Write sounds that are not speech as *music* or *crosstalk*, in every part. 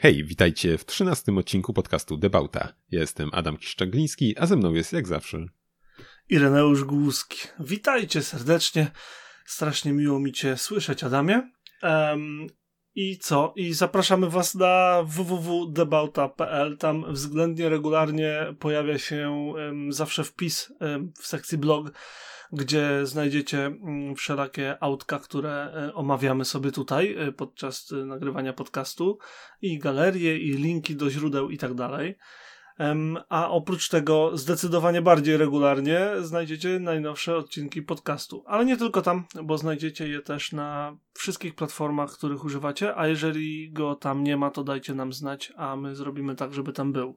Hej, witajcie w trzynastym odcinku podcastu Debauta. Ja jestem Adam Kiszczagliński, a ze mną jest jak zawsze Ireneusz Głuski. Witajcie serdecznie. Strasznie miło mi Cię słyszeć, Adamie. Um, I co? I zapraszamy Was na www.debauta.pl. Tam względnie regularnie pojawia się um, zawsze wpis um, w sekcji blog gdzie znajdziecie mm, wszelakie autka, które e, omawiamy sobie tutaj e, podczas e, nagrywania podcastu i galerie, i linki do źródeł i tak dalej. A oprócz tego zdecydowanie bardziej regularnie znajdziecie najnowsze odcinki podcastu. Ale nie tylko tam, bo znajdziecie je też na wszystkich platformach, których używacie, a jeżeli go tam nie ma, to dajcie nam znać, a my zrobimy tak, żeby tam był.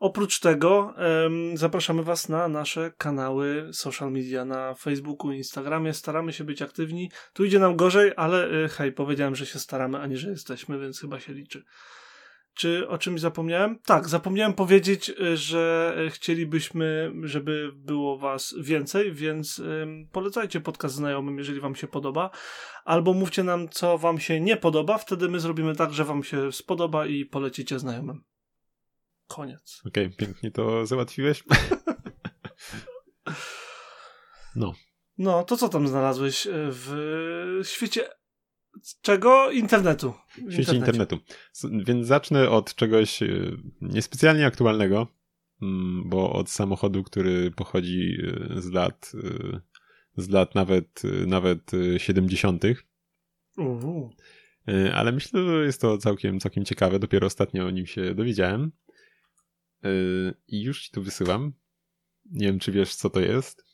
Oprócz tego um, zapraszamy Was na nasze kanały social media na Facebooku Instagramie. Staramy się być aktywni. Tu idzie nam gorzej, ale y, hej, powiedziałem, że się staramy, a nie, że jesteśmy, więc chyba się liczy. Czy o czymś zapomniałem? Tak, zapomniałem powiedzieć, y, że y, chcielibyśmy, żeby było Was więcej, więc polecajcie podcast znajomym, jeżeli Wam się podoba, albo mówcie nam, co Wam się nie podoba, wtedy my zrobimy tak, że Wam się spodoba i polecicie znajomym. Koniec. Okej, okay, pięknie to załatwiłeś. *laughs* no. No, to co tam znalazłeś e, w świecie czego? Internetu. W świecie internetu. Więc zacznę od czegoś e, niespecjalnie aktualnego, mm, bo od samochodu, który pochodzi e, z lat z lat nawet, nawet 70. Uh. Ale myślę, że jest to całkiem, całkiem ciekawe. Dopiero ostatnio o nim się dowiedziałem. Yy, I już ci tu wysyłam. Nie wiem, czy wiesz, co to jest.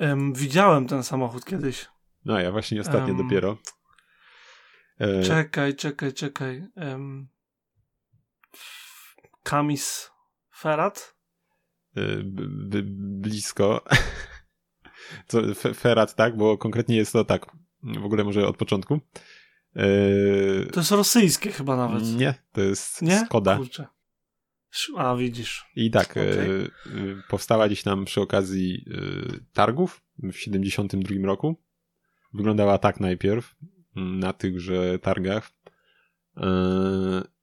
Um, widziałem ten samochód kiedyś. No, ja właśnie ostatnio um, dopiero. E... Czekaj, czekaj, czekaj. Um, Kamis Ferat? E, blisko. *laughs* Co, Ferat, tak? Bo konkretnie jest to tak. W ogóle może od początku. E... To jest rosyjskie chyba nawet. Nie, to jest Nie? Skoda. Kurczę. A widzisz. I tak, okay. y, powstała gdzieś nam przy okazji y, targów w 72 roku. Wyglądała tak najpierw na tychże targach.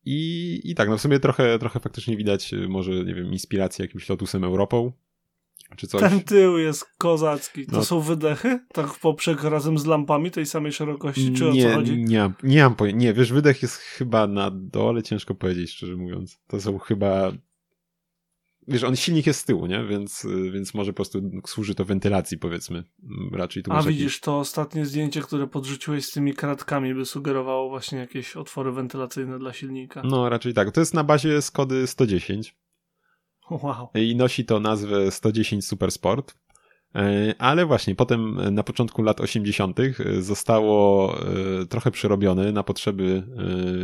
I, I tak, no w sumie trochę, trochę faktycznie widać może, nie wiem, inspiracji jakimś Lotusem Europą, czy coś. Ten tył jest kozacki. To no. są wydechy? Tak w poprzek razem z lampami tej samej szerokości? Czy nie, o co chodzi? Nie, nie, nie mam pojęcia. Nie, wiesz, wydech jest chyba na dole, ciężko powiedzieć, szczerze mówiąc. To są chyba wiesz, on silnik jest z tyłu, nie? Więc, więc może po prostu służy to wentylacji, powiedzmy. Raczej tu A widzisz, jakiś... to ostatnie zdjęcie, które podrzuciłeś z tymi kratkami, by sugerowało właśnie jakieś otwory wentylacyjne dla silnika. No, raczej tak. To jest na bazie Skody 110. *laughs* Wow. I nosi to nazwę 110 Supersport. E, ale właśnie potem na początku lat 80. zostało e, trochę przerobione na potrzeby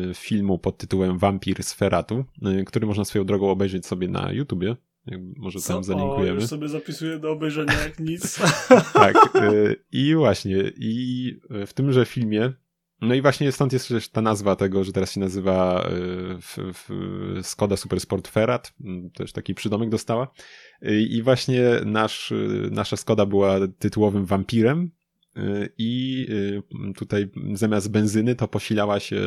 e, filmu pod tytułem Vampir z Feratu, który można swoją drogą obejrzeć sobie na YouTubie. Może tam zalinkujemy. O, już sobie zapisuję do obejrzenia jak nic. *laughs* tak. I właśnie, i w tymże filmie no i właśnie stąd jest też ta nazwa tego, że teraz się nazywa w, w Skoda Supersport Ferrat, mm, też taki przydomek dostała. I właśnie nasz, nasza Skoda była tytułowym wampirem, i tutaj zamiast benzyny to posilała się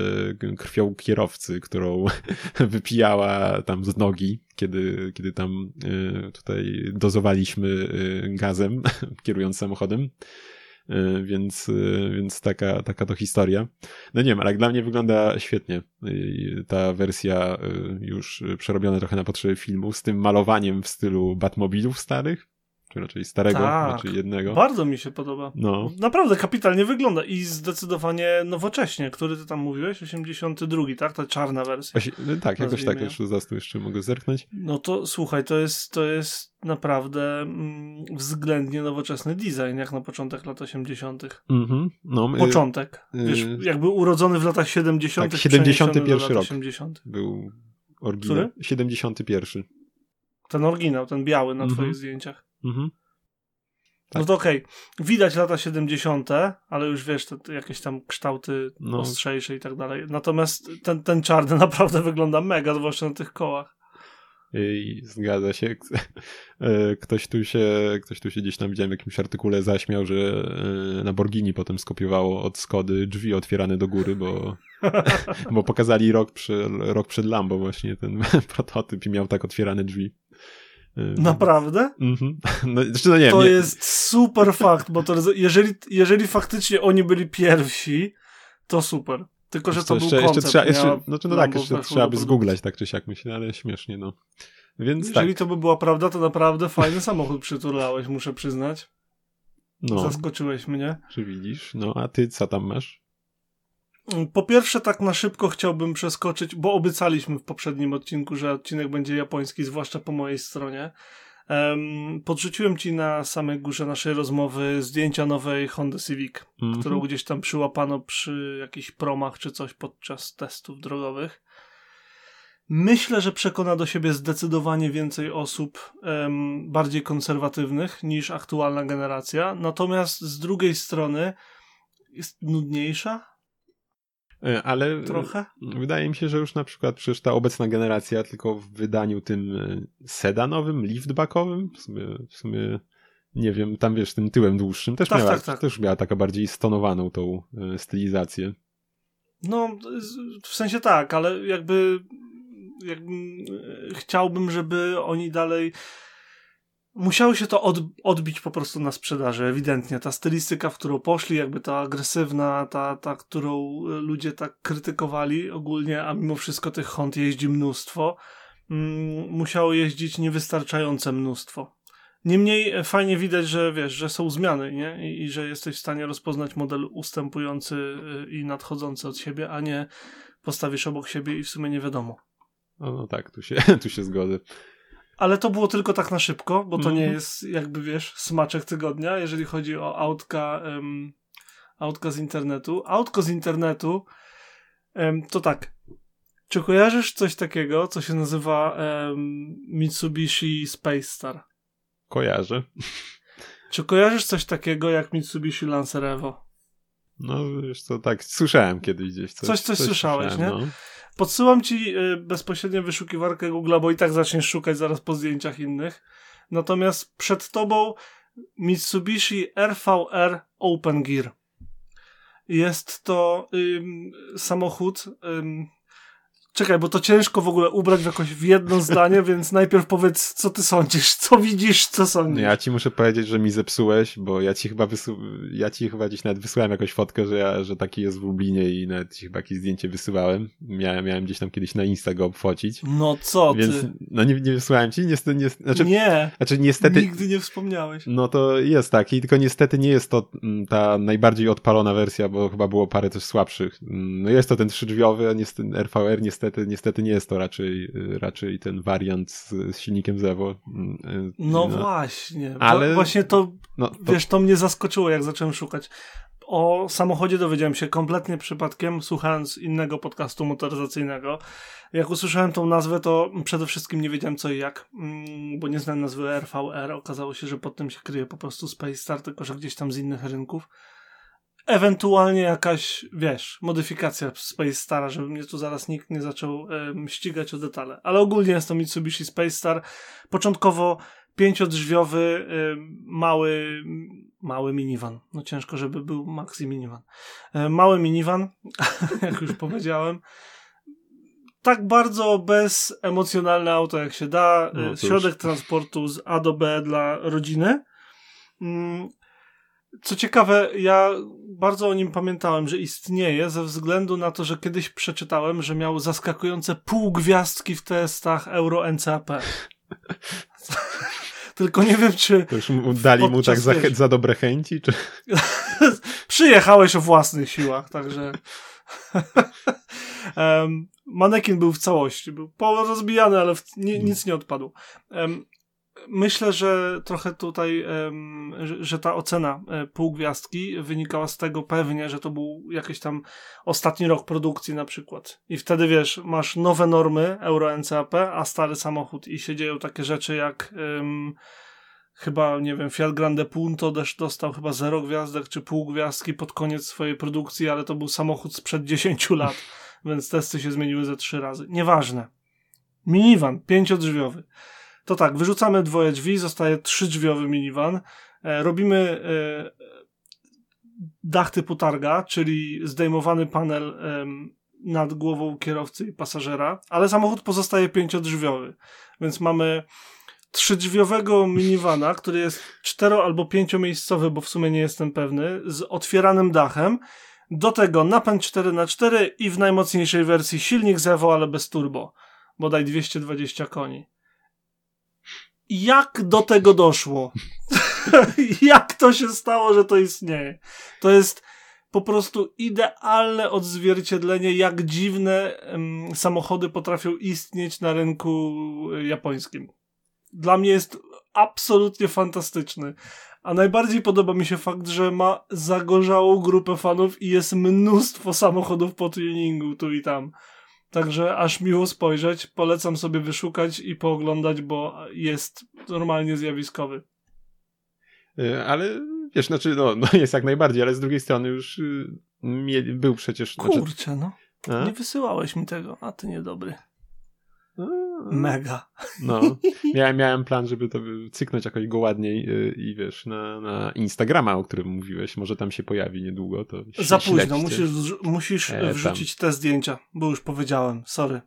krwią kierowcy, którą *laughs* wypijała tam z nogi, kiedy, kiedy tam tutaj dozowaliśmy gazem, *laughs* kierując samochodem. Y, więc, y, więc taka, taka to historia. No nie wiem, ale dla mnie wygląda świetnie ta wersja y, już przerobiona trochę na potrzeby filmu z tym malowaniem w stylu Batmobilów starych czy raczej starego, tak, raczej jednego. Bardzo mi się podoba. No. Naprawdę kapitalnie wygląda i zdecydowanie nowocześnie, który ty tam mówiłeś, 82, tak? Ta czarna wersja. Osi tak, jakoś tak, jeszcze za jeszcze mogę zerknąć. No to słuchaj, to jest, to jest naprawdę mm, względnie nowoczesny design, jak na początek lat 80. Mm-hmm. No, Początek. Y Wiesz, jakby urodzony w latach 70. Tak, 71 rok 80. był oryginał. Który? 71. Ten oryginał, ten biały na mm-hmm. twoich zdjęciach. Mhm. Tak. No to okej, okay. widać lata 70., ale już wiesz, te, te jakieś tam kształty no. ostrzejsze i tak dalej. Natomiast ten, ten czarny *laughs* naprawdę wygląda mega, zwłaszcza na tych kołach. I zgadza się. *laughs* E, ktoś tu się, ktoś tu się gdzieś tam widziałem w jakimś artykule zaśmiał, że e, Lamborghini potem skopiowało od Skody drzwi otwierane do góry, bo, *laughs* bo pokazali rok, przy, rok przed Lambo właśnie ten prototyp i miał tak otwierane drzwi. E, Naprawdę? Mhm. *laughs* No, znaczy, no nie, to nie. jest super fakt, bo to jeżeli, jeżeli faktycznie oni byli pierwsi, to super. Tylko, że to, był jeszcze, koncept. Jeszcze trzeba, jeszcze, no, no tak, jeszcze trzeba by zgooglać tak czy siak myślę, ale śmiesznie, no. Więc Jeżeli tak. to by była prawda, to naprawdę fajny samochód przytulałeś, muszę przyznać. No. Zaskoczyłeś mnie. Czy widzisz? No, a ty co tam masz? Po pierwsze, tak na szybko chciałbym przeskoczyć, bo obiecaliśmy w poprzednim odcinku, że odcinek będzie japoński, zwłaszcza po mojej stronie. Um, podrzuciłem ci na samej górze naszej rozmowy zdjęcia nowej Honda Civic, mm -hmm. którą gdzieś tam przyłapano przy jakichś promach czy coś podczas testów drogowych. Myślę, że przekona do siebie zdecydowanie więcej osób um, bardziej konserwatywnych niż aktualna generacja. Natomiast z drugiej strony jest nudniejsza. E, ale trochę. Wydaje mi się, że już na przykład przecież ta obecna generacja tylko w wydaniu tym e, sedanowym, liftbackowym, w sumie, w sumie nie wiem, tam wiesz, tym tyłem dłuższym też, tak, miała, tak, tak. też miała taka bardziej stonowaną tą e, stylizację. No, w sensie tak, ale jakby jakby, chciałbym, żeby oni dalej musiało się to od, odbić po prostu na sprzedaży, ewidentnie. Ta stylistyka, w którą poszli, jakby ta agresywna, ta, ta którą ludzie tak krytykowali ogólnie, a mimo wszystko tych Hond jeździ mnóstwo, mm, musiało jeździć niewystarczające mnóstwo. Niemniej fajnie widać, że wiesz, że są zmiany, nie? I, I, że jesteś w stanie rozpoznać model ustępujący y, i nadchodzący od siebie, a nie postawisz obok siebie i w sumie nie wiadomo. No, no tak, tu się, *laughs* tu się zgodzę. Ale to było tylko tak na szybko, bo to mm -hmm. nie mhm. jest, jakby wiesz, smaczek tygodnia, jeżeli chodzi o autka, um, autka z internetu. Autko z internetu um, to tak. Czy kojarzysz coś takiego, co się nazywa um, Mitsubishi Space Star? Kojarzę. Czy kojarzysz coś takiego jak Mitsubishi Lancer Evo? No, wiesz co, tak, słyszałem kiedyś gdzieś. Coś, coś, coś, coś słyszałeś, nie? No. Podsyłam ci y, bezpośrednio wyszukiwarkę Google, bo i tak zaczniesz szukać zaraz po zdjęciach innych. Natomiast przed tobą Mitsubishi RVR Open Gear. Jest to ym, samochód, ym, Czekaj, bo to ciężko w ogóle ubrać w jakoś w jedno *laughs* zdanie, więc najpierw powiedz, co ty sądzisz, co widzisz, co sądzisz. Ja ci muszę powiedzieć, że mi zepsułeś, bo ja ci chyba wysu... ja ci chyba gdzieś nawet wysłałem jakąś fotkę, że, ja, że taki jest w Lublinie i nawet ci chyba jakieś zdjęcie wysyłałem. Miałem, miałem gdzieś tam kiedyś na Insta go obfocić. No co więc, ty? No nie, nie wysłałem ci, niestety, nie, znaczy, nie, znaczy niestety... Nigdy nie wspomniałeś. No to jest taki, tylko niestety nie jest to mm, ta najbardziej odpalona wersja, bo chyba było parę też słabszych. Mm, no jest to ten trzydrzwiowy, a niestety RVR niestety, niestety nie jest to raczej, raczej ten wariant z, z silnikiem Zevo. Mm, y, no, no właśnie. Ale właśnie to, no, to, wiesz, to mnie zaskoczyło, jak zacząłem szukać. O samochodzie dowiedziałem się kompletnie przypadkiem, słuchając innego podcastu motoryzacyjnego. Jak usłyszałem tą nazwę, to przede wszystkim nie wiedziałem co i jak, mm, bo nie znałem nazwy RVR. Okazało się, że pod tym się kryje po prostu Space Star, tylko że gdzieś tam z innych rynków ewentualnie jakaś, wiesz, modyfikacja Space Stara, żeby mnie tu zaraz nikt nie zaczął um, ścigać o detale. Ale ogólnie jest to Mitsubishi Space Star. Początkowo pięciodrzwiowy, um, mały, mały minivan. No ciężko, żeby był maxi minivan. Um, mały minivan, *laughs* jak już powiedziałem. Tak bardzo bezemocjonalne auto jak się da. No, Środek transportu z A do B dla rodziny. Mm, co ciekawe, ja bardzo o nim pamiętałem, że istnieje ze względu na to, że kiedyś przeczytałem, że miał zaskakujące pół gwiazdki w testach Euro NCAP. *laughs* Tylko nie wiem, czy. To już mu dali mu tak za, za dobre chęci, czy. *laughs* Przyjechałeś o własnych siłach, także. *laughs* um, manekin był w całości. Był rozbijany, ale w... nie, nic nie odpadło. Um, myślę, że trochę tutaj, że, ta ocena e, pół gwiazdki wynikała z tego pewnie, że to był jakiś tam ostatni rok produkcji na przykład. I wtedy wiesz, masz nowe normy Euro NCAP, a stary samochód i się dzieją takie rzeczy jak um, chyba, nie wiem, Fiat Grande Punto też dostał chyba zero gwiazdek czy pół gwiazdki pod koniec swojej produkcji, ale to był samochód sprzed 10 lat, więc testy się zmieniły ze trzy razy. Nieważne. Minivan, pięciodrzwiowy. To tak, wyrzucamy dwoje drzwi, zostaje trzydrzwiowy minivan. E, robimy e, dach typu targa, czyli zdejmowany panel nad głową kierowcy i pasażera, ale samochód pozostaje pięciodrzwiowy. Więc mamy trzydrzwiowego minivana, który jest cztero- albo pięciomiejscowy, bo w sumie nie jestem pewny, z otwieranym dachem. Do tego napęd 4x4 i w najmocniejszej wersji silnik Zevo, ale bez turbo. Bodaj 220 koni. Jak do tego doszło? *laughs* Jak to się stało, że to istnieje? To jest po prostu idealne odzwierciedlenie, jak dziwne samochody potrafią istnieć na rynku japońskim dla mnie jest absolutnie fantastyczny. A najbardziej podoba mi się fakt, że ma zagorzałą grupę fanów i jest mnóstwo samochodów po tuningu tu i tam. Także aż miło spojrzeć, polecam sobie wyszukać i pooglądać, bo jest normalnie zjawiskowy. E, ale wiesz, znaczy, no, no *laughs* jest jak najbardziej, ale z drugiej strony już y, był przecież. Znaczy- Kurczę, no. A? Nie wysyłałeś mi tego, a ty niedobry. Mega. No, *laughs* miałem, miałem plan, żeby to cyknąć jakoś go ładniej y, i wiesz, na, na Instagrama, o którym mówiłeś, może tam się pojawi niedługo, to Za późno, musisz, musisz e, wrzucić te zdjęcia, bo już powiedziałem, sorry.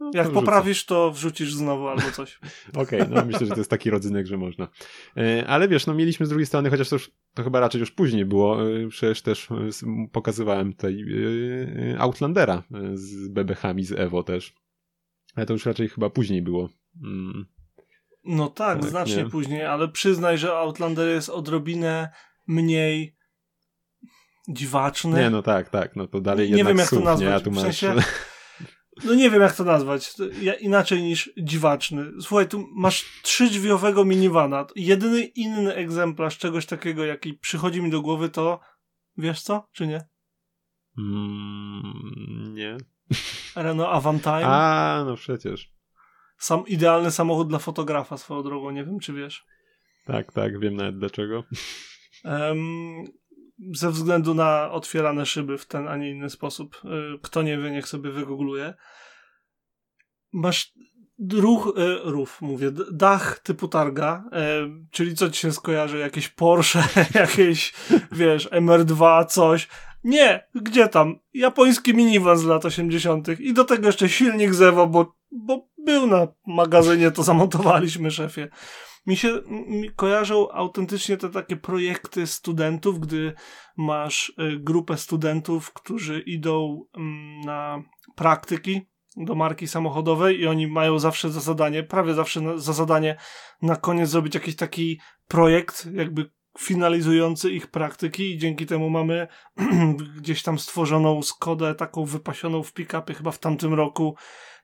No, Jak poprawisz, to wrzucisz znowu albo coś. *laughs* Okej, okay, no myślę, że to jest taki rodzynek, że można. E, ale wiesz, no mieliśmy z drugiej strony, chociaż to, już, to chyba raczej już później było, e, przecież też pokazywałem tutaj Outlandera z bebechami z Evo też. Ale to już raczej chyba później było. Mm. No tak, tak znacznie nie? później, ale przyznaj, że Outlander jest odrobinę mniej dziwaczny. Nie, no tak, tak, no to dalej nie wiem jak to nazwać. Nie, w sensie, no nie wiem jak to nazwać, inaczej niż dziwaczny. Słuchaj, tu masz trzydźwiowego minivana. Jedyny inny egzemplarz czegoś takiego, jaki przychodzi mi do głowy, to wiesz co, czy nie? Mm, nie. Renault Avantime. A, no przecież. Sam idealny samochód dla fotografa swoją drogą, nie wiem czy wiesz. Tak, tak, wiem nawet dlaczego. Um, ze względu na otwierane szyby w ten, a nie inny sposób. Y, kto nie wie, niech sobie wygoogluje. Masz ruch, e, rów, mówię, dach typu targa, e, czyli co ci się skojarzy, jakieś Porsche, *laughs* jakieś, wiesz, MR2, coś. Nie, gdzie tam? Japoński minivan z lat 80. i do tego jeszcze silnik Zewo, bo, bo był na magazynie, to zamontowaliśmy, szefie. Mi się mi kojarzą autentycznie te takie projekty studentów, gdy masz y, grupę studentów, którzy idą mm, na praktyki do marki samochodowej i oni mają zawsze za zadanie, prawie zawsze za zadanie na koniec zrobić jakiś taki projekt, jakby finalizujący ich praktyki i dzięki temu mamy *clears throat* gdzieś tam stworzoną Skodę taką wypasioną w pick-upy chyba w tamtym roku.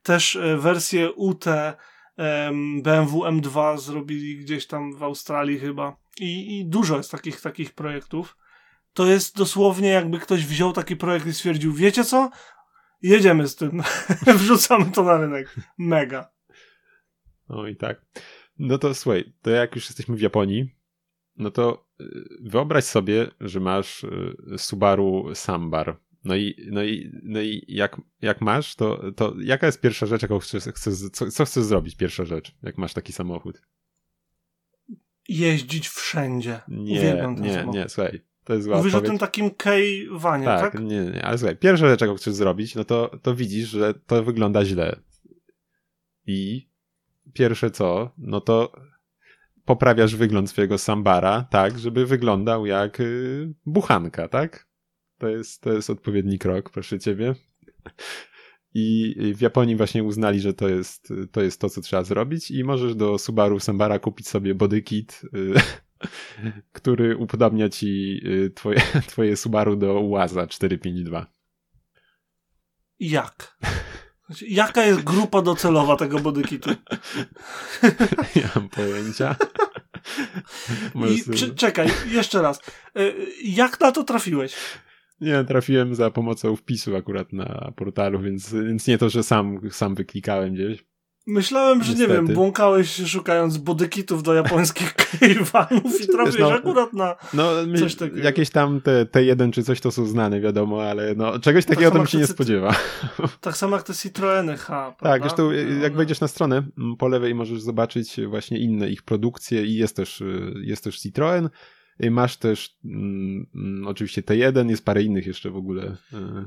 Też e, wersję UT BMW M2 zrobili gdzieś tam w Australii chyba i, i dużo jest takich, takich projektów. To jest dosłownie jakby ktoś wziął taki projekt i stwierdził, wiecie co? Jedziemy z tym. *laughs* Wrzucamy to na rynek. Mega. No i tak. No to słuchaj, to jak już jesteśmy w Japonii, no to y, wyobraź sobie, że masz y, Subaru Sambar. No i, no i, no i jak, jak masz, to, to jaka jest pierwsza rzecz, jaką chcesz, chcesz co, co chcesz zrobić, pierwsza rzecz, jak masz taki samochód? Jeździć wszędzie. Nie, nie, nie, słuchaj. To jest zła Mówisz odpowiedź. o tym takim K-wanie, tak? Tak, nie, nie, ale słuchaj, pierwsza rzecz, jaką chcesz zrobić, no to, to widzisz, że to wygląda źle. I pierwsze co, no to poprawiasz wygląd swojego sambara tak, żeby wyglądał jak y, buchanka, tak? To jest, to jest odpowiedni krok, proszę ciebie. I w Japonii właśnie uznali, że to jest, to jest to, co trzeba zrobić i możesz do Subaru Sambara kupić sobie bodykit, y, *laughs* który upodobnia ci y, twoje, *laughs* twoje Subaru do Uaza 452. Jak? Znaczy, jaka jest grupa docelowa tego bodykitu? *laughs* Nie mam pojęcia. *laughs* I, przy, czekaj, jeszcze raz. E, jak na to trafiłeś? Nie, trafiłem za pomocą wpisu akurat na portalu, więc, więc nie to, że sam, sam wyklikałem gdzieś. Myślałem, że Niestety. nie wiem, błąkałeś szukając bodykitów do japońskich *laughs* kejwanów i trafiłeś no, akurat na no, coś takiego. Jakieś tam te T1 czy coś to są znane, wiadomo, ale no, czegoś takiego tak to bym się nie spodziewa. *laughs* Tak samo jak te Citroeny H, prawda? Tak, zresztą no, jak no. wejdziesz na stronę po lewej możesz zobaczyć właśnie inne ich produkcje i jest też, jest też Citroen, Masz też mm, mm, oczywiście T1, jest parę innych jeszcze w ogóle y,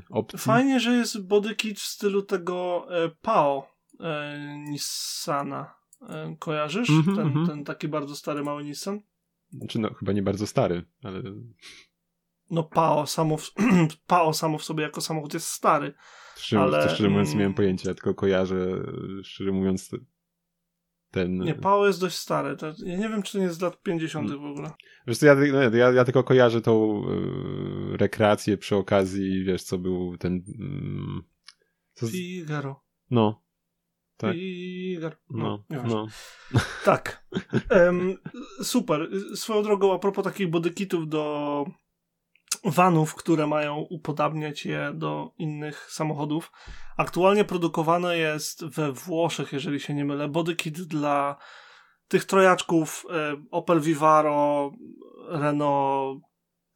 opcji. Fajnie, że jest bodykit w stylu tego e, PAO Nissana. E, kojarzysz? Mm -hmm, ten, mm -hmm. ten taki bardzo stary mały Nissan? Znaczy no, chyba nie bardzo stary, ale... No PAO samo, w, *clears throat* PAO samo w sobie jako samochód jest stary. Szczerze, ale... szczerze mówiąc nie miałem mm. pojęcia, tylko kojarzę, szczerze mówiąc ten... Nie, PAO jest dość stary. To, ja nie wiem, czy to nie jest z lat 50. w ogóle. Wiesz co, ja, no, ja, ja tylko kojarzę tą y, rekreację przy okazji, wiesz, co był ten... Y, co z... Figaro. No. Tak? Figaro. No, no. no. Tak. Um, super. Swoją drogą, a propos takich bodykitów do vanów, które mają upodabniać je do innych samochodów. Aktualnie produkowane jest we Włoszech, jeżeli się nie mylę, bodykit dla tych trojaczków e, Opel Vivaro, Renault,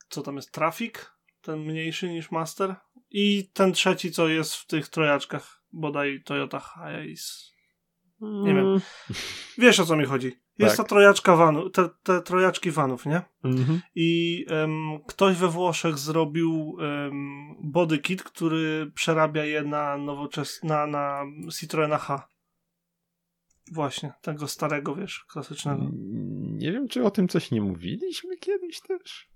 co tam jest, Traffic, ten mniejszy niż Master i ten trzeci, co jest w tych trojaczkach, bodaj Toyota Hiace. Nie wiem. Mm. Wiesz o co mi chodzi. Jest tak. ta trojaczka vanów, te, te trojaczki vanów, nie? Mhm. I um, ktoś we Włoszech zrobił um, body kit, który przerabia je na nowoczesne, na, na Citroena H. Właśnie, tego starego, wiesz, klasycznego. Nie wiem, czy o tym coś nie mówiliśmy kiedyś też.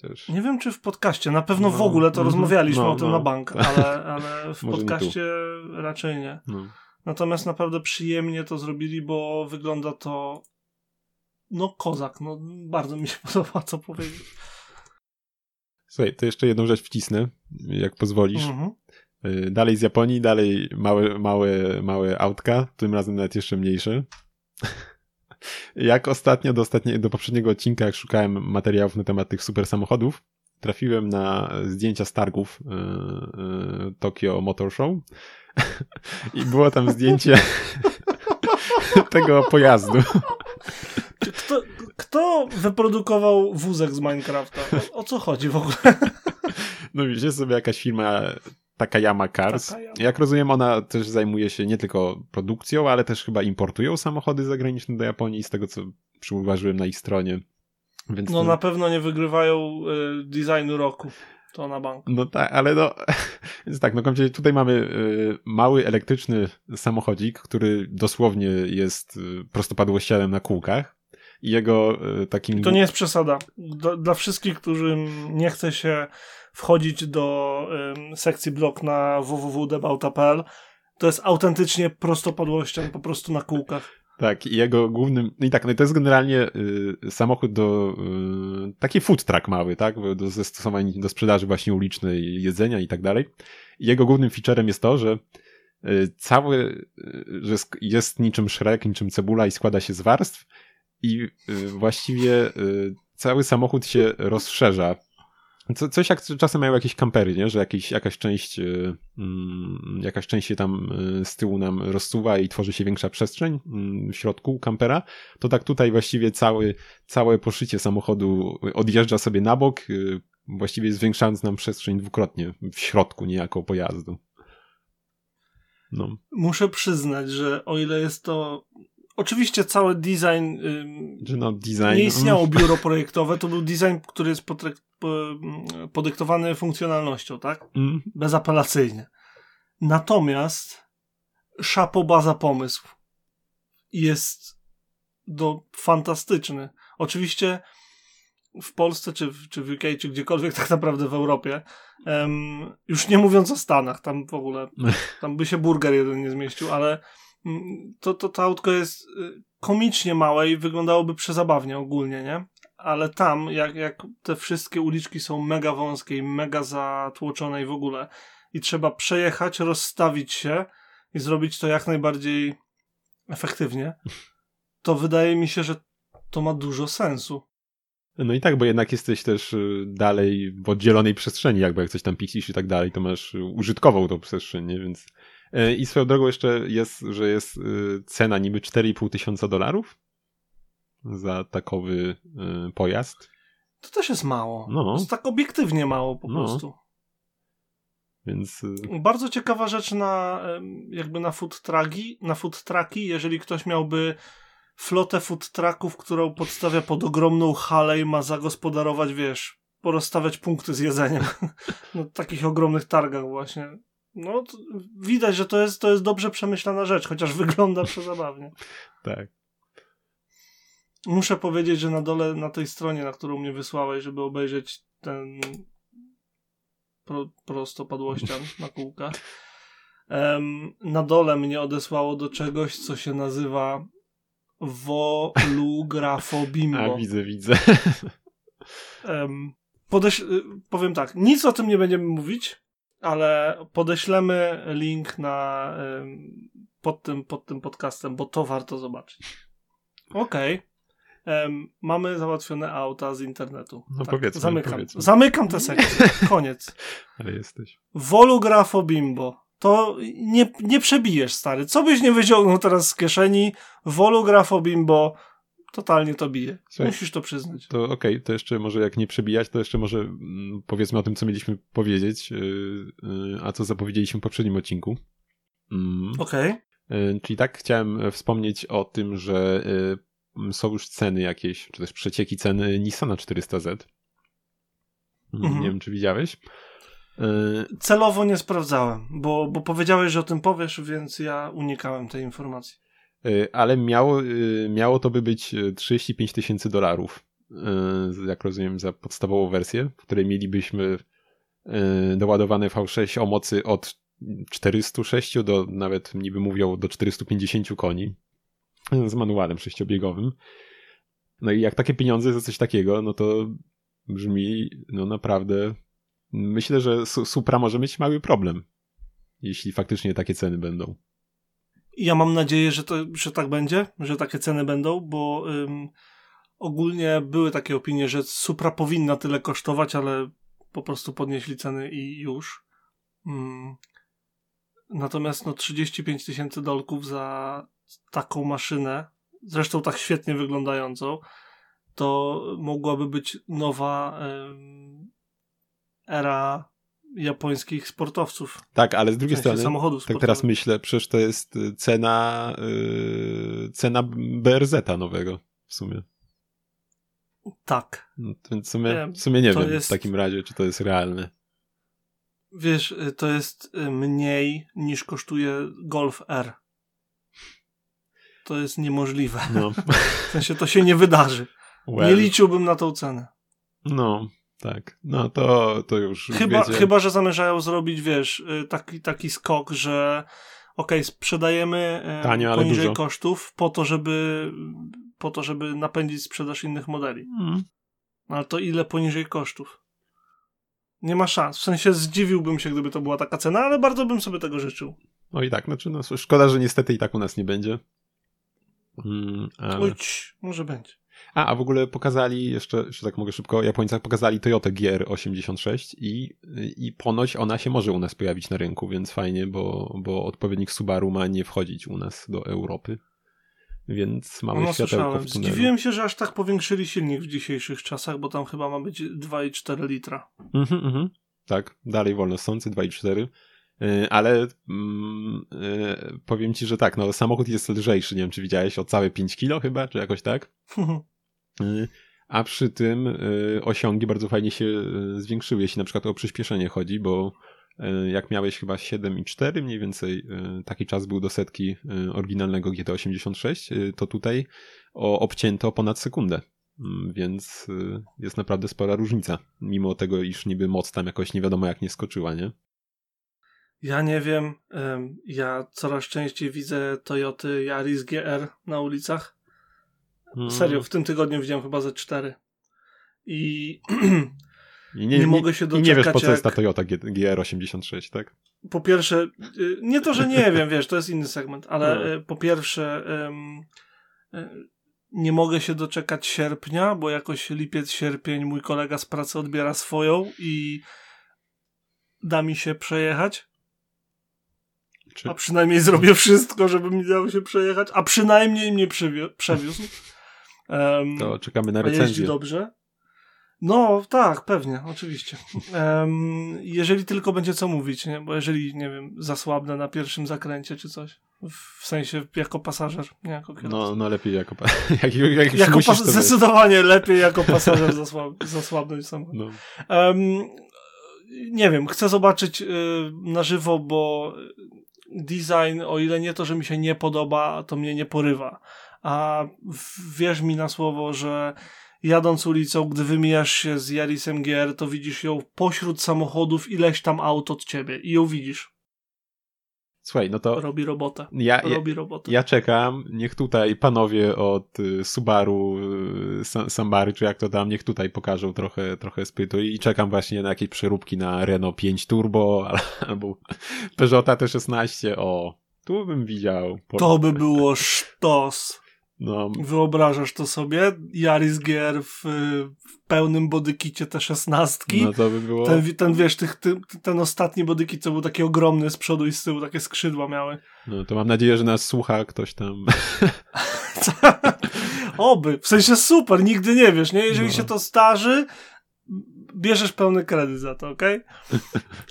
Też. Nie wiem, czy w podcaście. Na pewno no, w ogóle to mm, rozmawialiśmy no, o tym no, na bank, ale, ale *laughs* w podcaście raczej nie. No. Natomiast naprawdę przyjemnie to zrobili, bo wygląda to no kozak, no bardzo mi się *laughs* podoba, co powiedzieć. Słuchaj, to jeszcze jedną rzecz wcisnę, jak pozwolisz. Mhm. Y, dalej z Japonii, dalej małe, małe, małe autka, tym razem nawet jeszcze mniejsze. *laughs* jak ostatnio, do, ostatnie, do poprzedniego odcinka, jak szukałem materiałów na temat tych super samochodów, trafiłem na zdjęcia z targów yy, yy, Tokyo Motor Show *laughs* i było tam zdjęcie *laughs* tego pojazdu. Kto, kto wyprodukował wózek z Minecrafta? O, o co chodzi w ogóle? No widzicie sobie jakaś firma Takayama Cars. Takayama. Jak rozumiem, ona też zajmuje się nie tylko produkcją, ale też chyba importują samochody zagraniczne do Japonii, z tego co przyuważyłem na ich stronie. Więc no to... na pewno nie wygrywają y, designu roku. To na bank. No tak, ale no, *laughs* więc tak, no tutaj mamy y, mały elektryczny samochodzik, który dosłownie jest y, prostopadłościanem na kółkach i jego y, takim... To nie jest przesada. Do, dla wszystkich, którym nie chce się wchodzić do y, sekcji blog na www.debauta.pl to jest autentycznie prostopadłością po prostu na kółkach. Tak, i jego głównym, no i tak, no to jest generalnie y, samochód do, y, taki food truck mały, tak, do zastosowań, do sprzedaży właśnie ulicznej jedzenia i tak dalej. I jego głównym featurem jest to, że y, cały, y, że jest niczym szrek, niczym cebula i składa się z warstw i y, właściwie y, cały samochód się rozszerza co, coś jak czasem mają jakieś kampery, nie? że jakiś, jakaś część y, mm, jakaś część się tam y, z tyłu nam rozsuwa i tworzy się większa przestrzeń mm, w środku kampera, to tak tutaj właściwie cały, całe poszycie samochodu odjeżdża sobie na bok, y, właściwie zwiększając nam przestrzeń dwukrotnie w środku niejako pojazdu. No. Muszę przyznać, że o ile jest to Oczywiście cały design, no, design. nie istniało *laughs* biuro projektowe, to był design, który jest podyktowany funkcjonalnością, tak? Mm. Bezapelacyjnie. Natomiast szapoba za pomysł jest do, fantastyczny. Oczywiście w Polsce, czy w, czy w UK, czy gdziekolwiek *laughs* tak naprawdę w Europie, um, już nie mówiąc o Stanach, tam w ogóle, *laughs* tam by się burger jeden nie zmieścił, ale to, to, to autko jest y, komicznie małe i wyglądałoby przezabawnie ogólnie, nie? ale tam, jak, jak te wszystkie uliczki są mega wąskie i mega zatłoczone i w ogóle, i trzeba przejechać, rozstawić się i zrobić to jak najbardziej efektywnie, *laughs* to wydaje mi się, że to ma dużo sensu. No i tak, bo jednak jesteś też y, dalej w oddzielonej przestrzeni, jakby jak coś tam piksisz i tak dalej, to masz użytkową tą przestrzeń, nie? Więc I swoją drogą jeszcze jest, że jest y, cena niby 4,5 tysiąca dolarów za takowy y, pojazd. To też jest mało. No. To jest tak obiektywnie mało po No. prostu. Więc Bardzo ciekawa rzecz na jakby na food trucki, na food trucki, jeżeli ktoś miałby flotę food trucków, którą podstawia pod ogromną halę i ma zagospodarować, wiesz, porozstawiać punkty z jedzeniem. *laughs* na takich ogromnych targach właśnie. No, widać, że to jest, to jest dobrze przemyślana rzecz, chociaż *laughs* wygląda przezabawnie. tak. Muszę powiedzieć, że na dole, na tej stronie, na którą mnie wysłałeś, żeby obejrzeć ten pro, prostopadłościan *laughs* na kółkach, em, na dole mnie odesłało do czegoś, co się nazywa wolografobimbo. A widzę, widzę. *laughs* Em, podeś- powiem tak, nic o tym nie będziemy mówić, ale podeślemy link na pod, tym, pod tym podcastem, bo to warto zobaczyć. Okej. Em, mamy załatwione auta z internetu. No powiedzmy, Zamykam. powiedzmy. Zamykam tę sekcję. Koniec. *laughs* Ale jesteś. Volografo Bimbo. To nie, nie przebijesz, stary. Co byś nie wyciągnął teraz z kieszeni? Volografo Bimbo totalnie to bije. Słuchaj, Musisz to przyznać. To okej, to jeszcze może jak nie przebijać, to jeszcze może mm, powiedzmy o tym, co mieliśmy powiedzieć, yy, yy, a co zapowiedzieliśmy w poprzednim odcinku. Mm. Okej. Yy, Czyli tak, chciałem e, wspomnieć o tym, że yy, są już ceny jakieś, czy też przecieki ceny Nissana 400Z. Mm, Mhm. Nie wiem, czy widziałeś. Celowo nie sprawdzałem, bo, bo powiedziałeś, że o tym powiesz, więc ja unikałem tej informacji. Y, ale miało, y, miało to by być y, 35 tysięcy dolarów, y, jak rozumiem, za podstawową wersję, w której mielibyśmy y, doładowane V6 o mocy od 406 do nawet niby mówią do 450 koni y, z manualem sześciobiegowym. No i jak takie pieniądze za coś takiego, no to brzmi no naprawdę myślę, że Su- Supra może mieć mały problem, jeśli faktycznie takie ceny będą. Ja mam nadzieję, że, to, że tak będzie, że takie ceny będą, bo ym, ogólnie były takie opinie, że Supra powinna tyle kosztować, ale po prostu podnieśli ceny i już. Ym, natomiast no 35 tysięcy dolków za taką maszynę, zresztą tak świetnie wyglądającą, to mogłaby być nowa ym, era japońskich sportowców. Tak, ale z W drugiej sensie strony, samochodów tak teraz sportowych. myślę, przecież to jest y, cena y, cena BRZ-a nowego w sumie. Tak. No, Więc w sumie, w sumie nie to wiem jest- w takim razie, czy to jest realne. Wiesz, y, to jest y, mniej niż kosztuje Golf R. To jest niemożliwe. No, *laughs* W sensie to się nie wydarzy. well, Nie liczyłbym na tą cenę. no tak. No to, to już Chyba, wiecie. chyba, że zamierzają zrobić, wiesz, y, taki, taki skok, że okej, sprzedajemy y, Tanio, ale poniżej dużo. kosztów po to, żeby po to, żeby napędzić sprzedaż innych modeli. Mm. Ale to ile poniżej kosztów? Nie ma szans. W sensie zdziwiłbym się, gdyby to była taka cena, ale bardzo bym sobie tego życzył. No i tak, znaczy, no, szkoda, że niestety i tak u nas nie będzie. Mm, ale... Cii, może będzie. A, a w ogóle pokazali, jeszcze, jeszcze tak mogę szybko, Japońcach pokazali Toyota GR86 i, i ponoć ona się może u nas pojawić na rynku, więc fajnie, bo, bo odpowiednik Subaru ma nie wchodzić u nas do Europy. Więc mamy No, światełko w tunelu. Zdziwiłem się, że aż tak powiększyli silnik w dzisiejszych czasach, bo tam chyba ma być 2,4 litra. Mhm, mhm. Tak, dalej wolno stący 2,4. Yy, Ale mm, yy, powiem ci, że tak, no samochód jest lżejszy, nie wiem czy widziałeś, o całe 5 kilo chyba, czy jakoś tak. *laughs* Y, A przy tym y, osiągi bardzo fajnie się y, zwiększyły, jeśli na przykład o przyspieszenie chodzi, bo y, jak miałeś chyba 7,4 mniej więcej, y, taki czas był do setki y, oryginalnego GT86, y, to tutaj o, obcięto ponad sekundę. Mm, Więc y, jest naprawdę spora różnica, mimo tego, iż niby moc tam jakoś nie wiadomo jak nie skoczyła, nie? Ja nie wiem. em, Ja coraz częściej widzę Toyoty Yaris GR na ulicach. Mm. Serio, w tym tygodniu widziałem chyba ze 4. I I nie mogę się I nie wiesz doczekać, po co jest ta Toyota G- GR86, tak? po pierwsze, y, nie to, że nie wiem, wiesz, to jest inny segment, ale No. y, po pierwsze, y, nie mogę się doczekać sierpnia, bo jakoś lipiec, sierpień mój kolega z pracy odbiera swoją i da mi się przejechać. Czy... A przynajmniej zrobię wszystko, żeby mi dało się przejechać, a przynajmniej mnie przewiózł. Um, to czekamy na recenzję. Jeździ dobrze. No, tak, pewnie, oczywiście. Um, jeżeli tylko będzie co mówić, nie? bo jeżeli, nie wiem, zasłabnę na pierwszym zakręcie czy coś. W sensie jako pasażer, nie jako kierowca. No, no lepiej jako pasażer. *laughs* jak, jak jako pas- Zdecydowanie lepiej jako pasażer zasłab- *laughs* zasłabnąć samochód. No. Um, nie wiem, chcę zobaczyć y, na żywo, bo design, o ile nie to, że mi się nie podoba, to mnie nie porywa. A wierz mi na słowo, że jadąc ulicą, gdy wymijasz się z Yaris MGR, to widzisz ją pośród samochodów ileś tam aut od ciebie i ją widzisz. Słuchaj, no to. Robi robotę. Ja, Robi robotę. Ja czekam. Niech tutaj panowie od y, Subaru, y, Sambary, czy jak to tam, niech tutaj pokażą trochę, trochę spytu. I czekam właśnie na jakieś przeróbki na Renault 5 Turbo *laughs* albo Peugeota T16. O, tu bym widział. To by było sztos. No. Wyobrażasz to sobie? Yaris GR w, w pełnym bodykicie te szesnastki. No to by było. Ten, ten wiesz, tych, ten, ten ostatni bodykit, co był taki ogromny z przodu i z tyłu, takie skrzydła miały. No to mam nadzieję, że nas słucha ktoś tam. *laughs* Oby. W sensie super, nigdy nie wiesz, nie? Jeżeli no. się to starzy, bierzesz pełny kredyt za to, ok? *laughs*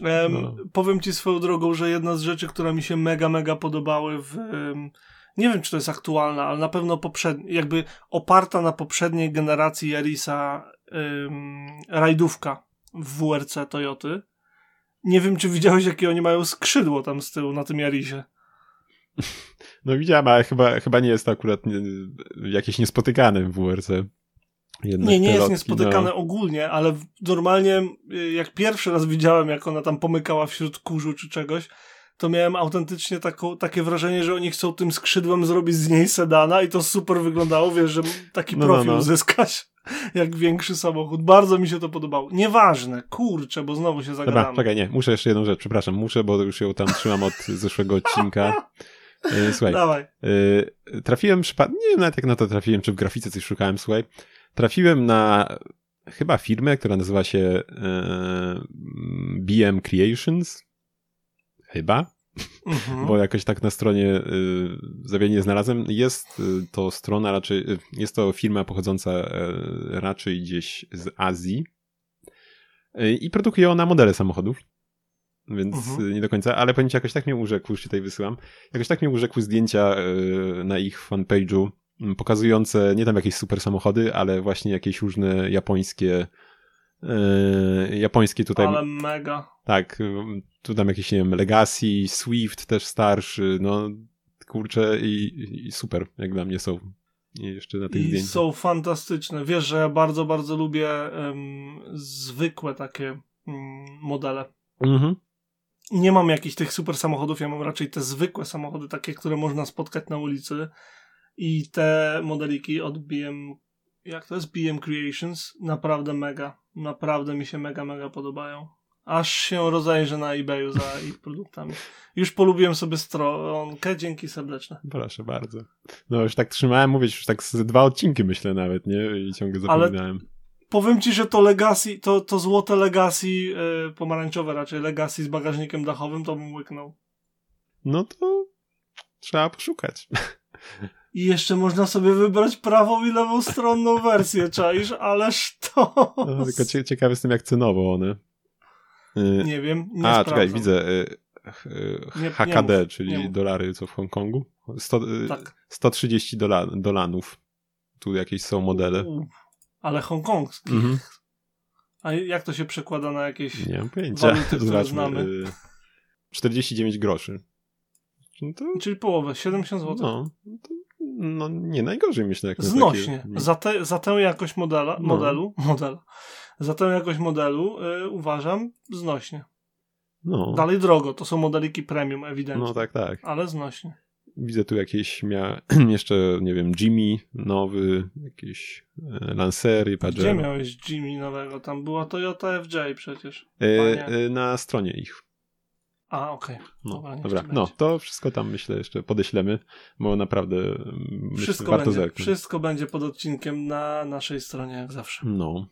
Um, no. Powiem ci swoją drogą, że jedna z rzeczy, która mi się mega, mega podobały w. Um, nie wiem, czy to jest aktualna, ale na pewno poprzedni, jakby oparta na poprzedniej generacji Yarisa ym, rajdówka w WRC Toyoty. Nie wiem, czy widziałeś, jakie oni mają skrzydło tam z tyłu na tym Yarisie. *laughs* No widziałem, ale chyba, chyba nie jest to akurat jakieś niespotykane w WRC. Jednak nie, nie jest niespotykane no. ogólnie, ale normalnie y, jak pierwszy raz widziałem, jak ona tam pomykała wśród kurzu czy czegoś, to miałem autentycznie taką, takie wrażenie, że oni chcą tym skrzydłem zrobić z niej sedana i to super wyglądało, wiesz, że taki no, no profil no, no. uzyskać *laughs* jak większy samochód. Bardzo mi się to podobało. Nieważne, kurczę, bo znowu się zagadamy. Dobra, czekaj, nie, muszę jeszcze jedną rzecz, przepraszam, muszę, bo już ją tam trzymam od *laughs* zeszłego odcinka. E, słuchaj, Dawaj. Y, trafiłem przypadkiem, nie wiem nawet jak na to trafiłem, czy w grafice coś szukałem, słuchaj, trafiłem na chyba firmę, która nazywa się y, BM Creations, chyba, mhm. bo jakoś tak na stronie y, nie znalazłem. Jest y, to strona raczej, y, jest to firma pochodząca y, raczej gdzieś z Azji i produkuje ona modele samochodów. Więc mhm. nie do końca, ale powiem ci, jakoś tak mnie urzekł, już tutaj wysyłam, jakoś tak mnie urzekły zdjęcia na ich fanpage'u, pokazujące nie tam jakieś super samochody, ale właśnie jakieś różne japońskie Yy, japońskie tutaj. Ale mega. Tak, tu tam jakieś, nie wiem, Legacy, Swift też starszy, no kurczę i, i super, jak dla mnie są. I jeszcze na tych I zdjęciach. są fantastyczne. Wiesz, że ja bardzo, bardzo lubię um, zwykłe takie um, modele. Mhm. Nie mam jakichś tych super samochodów, ja mam raczej te zwykłe samochody, takie, które można spotkać na ulicy. I te modeliki od BM, jak to jest? BM Creations, naprawdę mega naprawdę mi się mega, mega podobają. Aż się rozejrzę na eBayu za ich produktami. Już polubiłem sobie stronkę, dzięki serdeczne. Proszę bardzo. No już tak trzymałem, mówić, już tak z dwa odcinki myślę nawet, nie? I ciągle zapominałem. Ale powiem ci, że to Legacy, to, to złote Legacy, yy, pomarańczowe raczej, Legacy z bagażnikiem dachowym, to bym łyknął. No to trzeba poszukać. I jeszcze można sobie wybrać prawą i lewą stronną wersję, czaisz? Ależ to... No, tylko ciekawy jestem, jak cenowo one. Y, nie wiem, nie A, sprawdzam. czekaj, widzę. Y, nie, HKD, nie czyli nie dolary, co w Hongkongu. 100, y, tak. 130 dola, dolanów. Tu jakieś są modele. ale hongkongskich. Mhm. A jak to się przekłada na jakieś Nie mam pojęcia. Waluty, które znamy? 49 groszy. No to... Czyli połowę, 70 zł. No, to no nie najgorzej myślę. Jak Znośnie. Takie... Za, te, za tę jakość modela, no. modelu, model, za tę jakość modelu y, uważam znośnie. No. Dalej drogo, to są modeliki premium ewidentnie. No tak, tak. Ale znośnie. Widzę tu jakieś mia... *clears throat* jeszcze, nie wiem, Jimmy nowy, jakieś e, Lancery, Pajero. Gdzie miałeś Jimmy nowego? Tam była Toyota FJ przecież. E, e, na stronie ich. A, okej. Okay. No, dobra, dobra. no to wszystko tam myślę jeszcze podeślemy, bo naprawdę wszystko warto będzie, Wszystko będzie pod odcinkiem na naszej stronie, jak zawsze. No.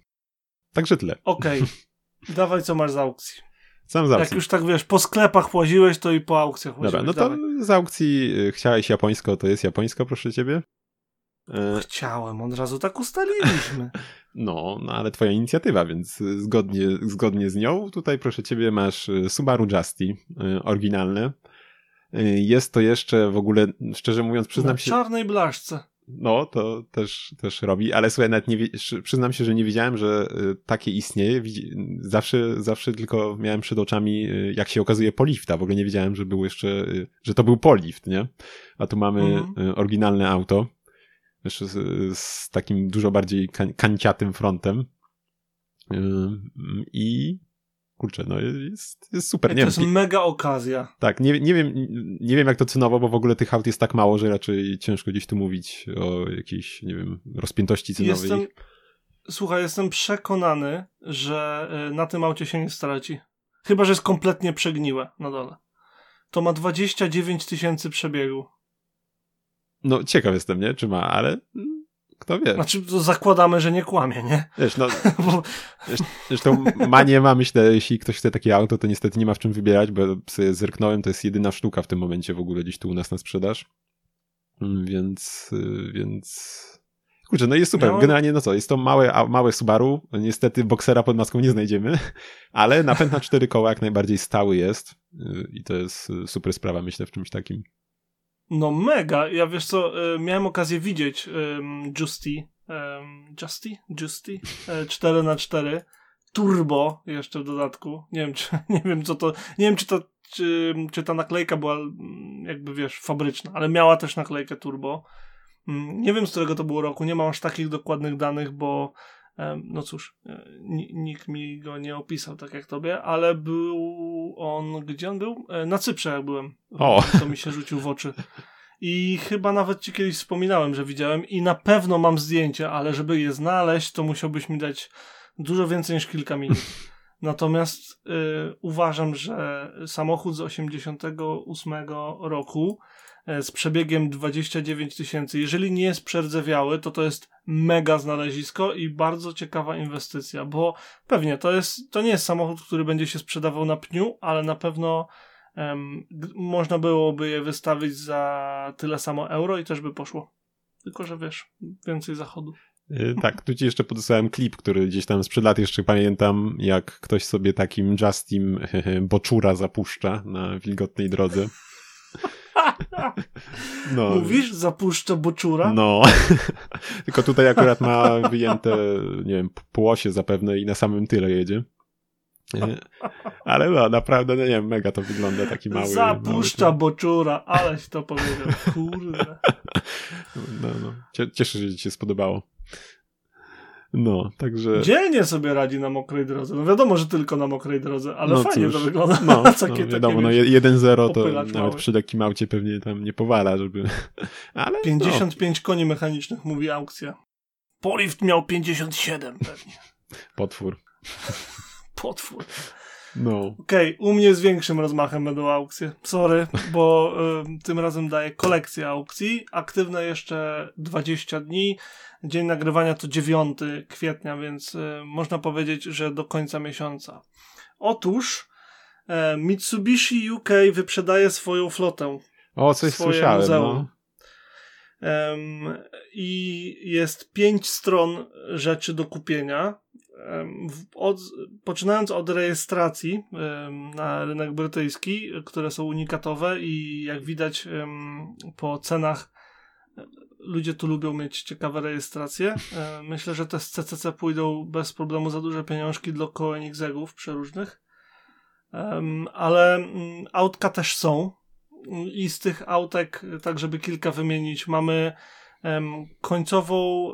Także tyle. Okej. Okay. Dawaj, co masz z aukcji. Sam z Jak aukcji. już tak wiesz, po sklepach łaziłeś, to i po aukcjach łaziłeś. Dobra, no to Dawaj. z aukcji y, chciałeś japońsko, to jest japońsko, proszę ciebie. E, Chciałem, od razu tak ustaliliśmy. *laughs* No, no ale twoja inicjatywa, więc zgodnie, zgodnie z nią, tutaj proszę ciebie masz y, Subaru Justy, y, oryginalne. Jest to jeszcze w ogóle, szczerze mówiąc, przyznam Na się, czarnej blaszce. No to też, też robi, ale słuchaj, nawet nie, przyznam się, że nie wiedziałem, że y, takie istnieje. Zawsze, zawsze tylko miałem przed oczami, y, jak się okazuje, polifta. W ogóle nie wiedziałem, że był jeszcze, y, że to był polift, nie? A tu mamy Mhm. oryginalne auto. Jeszcze z, z takim dużo bardziej kan- kanciatym frontem. Y, I kurczę, no jest, jest super. to Nie wiem, jest mega okazja. tak, nie, nie, wiem, nie wiem jak to cenowo, bo w ogóle tych aut jest tak mało, że raczej ciężko gdzieś tu mówić o jakiejś, nie wiem, rozpiętości cenowej. Jestem, słuchaj, jestem przekonany, że y, na tym aucie się nie straci. Chyba, że jest kompletnie przegniłe na dole. To ma 29 tysięcy przebiegu. No ciekaw jestem, nie? Czy ma, ale mm, kto wie. Znaczy, to zakładamy, że nie kłamie, nie? Wiesz, no *laughs* Bo zresztą ma nie ma, myślę, jeśli ktoś chce takie auto, to niestety nie ma w czym wybierać, bo sobie zerknąłem, to jest jedyna sztuka w tym momencie w ogóle gdzieś tu u nas na sprzedaż. Mm, Więc, y, więc... Kurczę, no jest super. Miałem- Generalnie, no co, jest to małe, małe Subaru. Niestety boksera pod maską nie znajdziemy, ale napęd na cztery koła jak najbardziej stały jest y, i to jest y, super sprawa, myślę, w czymś takim. No mega. Ja wiesz co, y, miałem okazję widzieć um, Justy, um, Justy, Justy, y, 4x4, turbo jeszcze w dodatku. Nie wiem, czy, *laughs* nie wiem co to, nie wiem czy to, czy, czy ta naklejka była mm, jakby wiesz, fabryczna, ale miała też naklejkę turbo. Mm, Nie wiem z którego to było roku, nie mam aż takich dokładnych danych, bo no cóż, e, ni- nikt mi go nie opisał tak jak tobie, ale był on, gdzie on był? E, Na Cyprze jak byłem. O. *laughs* To mi się rzucił w oczy. I chyba nawet ci kiedyś wspominałem, że widziałem i na pewno mam zdjęcia, ale żeby je znaleźć, to musiałbyś mi dać dużo więcej niż kilka minut. *laughs* Natomiast y, uważam, że samochód z 88 roku z przebiegiem 29 tysięcy, jeżeli nie jest przerdzewiały, to to jest mega znalezisko i bardzo ciekawa inwestycja, bo pewnie to jest, to nie jest samochód, który będzie się sprzedawał na pniu, ale na pewno g- można byłoby je wystawić za tyle samo euro i też by poszło. Tylko, że wiesz, więcej zachodu. Y, Tak, tu ci jeszcze podesłałem klip, który gdzieś tam sprzed lat jeszcze pamiętam, jak ktoś sobie takim Justim *laughs* boczura zapuszcza na wilgotnej drodze. No, Mówisz, zapuszczę boczura? No. *laughs* Tylko tutaj akurat ma wyjęte, nie wiem, półosie zapewne i na samym tyle jedzie. Y, Ale no, naprawdę, no nie wiem, mega to wygląda taki mały. Zapuszcza mały boczura, aleś to powiedział. Kurde. *laughs* No, no. Cie- Cieszę się, że ci się spodobało. No, także. Dzielnie sobie radzi na mokrej drodze. No wiadomo, że tylko na mokrej drodze, ale No fajnie cóż, to wygląda. No, *laughs* takie, no wiadomo, no wiesz, 1-0 to nawet mały. przy lekkim aucie pewnie tam nie powala, żeby... *laughs* Ale 55 koni mechanicznych, mówi aukcja. Polift miał 57 pewnie. no, potwór. Potwór. No. Okej, u mnie z większym rozmachem będą aukcje. Sorry, bo y, tym razem daję kolekcję aukcji. Aktywne jeszcze 20 dni. Dzień nagrywania to 9 kwietnia, więc y, można powiedzieć, że do końca miesiąca. Otóż e, Mitsubishi UK wyprzedaje swoją flotę. O, coś słyszałem, muzeum. no. I jest pięć stron rzeczy do kupienia. Od, poczynając od rejestracji na rynek brytyjski, które są unikatowe i jak widać po cenach e, ludzie tu lubią mieć ciekawe rejestracje. E, Myślę, że te z CCC pójdą bez problemu za duże pieniążki dla Koenigsegów przeróżnych. Ale mm, autka też są i z tych autek, tak żeby kilka wymienić, mamy końcową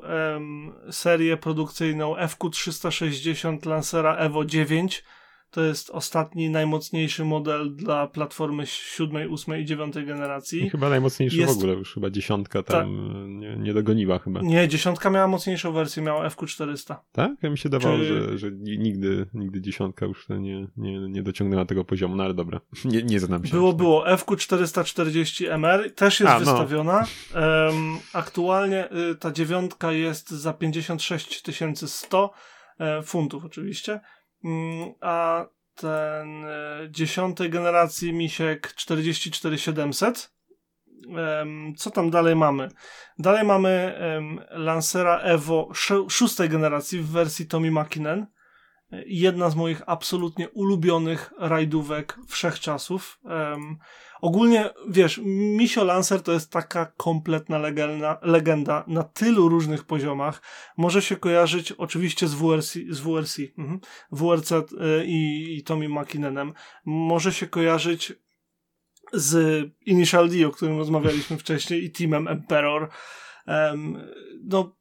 serię produkcyjną FQ360 Lancera Evo 9. To jest ostatni, najmocniejszy model dla platformy 7, 8 i 9 I generacji. chyba najmocniejszy Jest- Tak. w ogóle, już chyba dziesiątka tam nie, nie dogoniła chyba. Nie, dziesiątka miała mocniejszą wersję, miała FQ400. Tak? Ja mi się dawało, Czy- że, że ni- nigdy, nigdy dziesiątka już nie, nie, nie dociągnęła tego poziomu, no ale dobra. *laughs* Nie, nie znam się. Było, tak. było. FQ440MR też jest A, no. wystawiona. Em, aktualnie y, ta dziewiątka jest za 56 100 e, funtów oczywiście. Mm, a ten e, dziesiątej generacji Misiek 44700. Co tam dalej mamy? Dalej mamy Lancera Evo szóstej generacji w wersji Tommy Makinen jedna z moich absolutnie ulubionych rajdówek wszechczasów. Ogólnie, wiesz, Misio Lancer to jest taka kompletna legenda, legenda na tylu różnych poziomach. Może się kojarzyć oczywiście z WRC, z WRC, mhm, WRC y, i, i Tommy McKinnonem. Może się kojarzyć z Initial D, o którym rozmawialiśmy wcześniej, i Teamem Emperor. Um, no,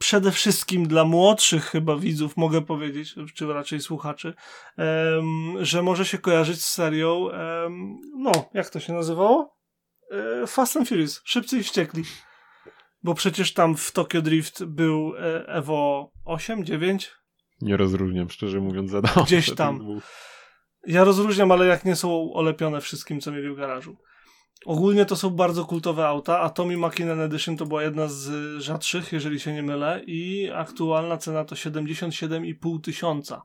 przede wszystkim dla młodszych chyba widzów mogę powiedzieć, czy raczej słuchaczy, że może się kojarzyć z serią, no, jak to się nazywało? E, Fast and Furious, Szybcy i Wściekli. Bo przecież tam w Tokyo Drift był e, Evo 8, 9? Nie rozróżniam, szczerze mówiąc, za dobrze. Gdzieś tam. Ja rozróżniam, ale jak nie są olepione wszystkim, co mieli w garażu. Ogólnie to są bardzo kultowe auta, a Tommy Mackinnon Edition to była jedna z rzadszych, jeżeli się nie mylę, i aktualna cena to 77,5 tysiąca.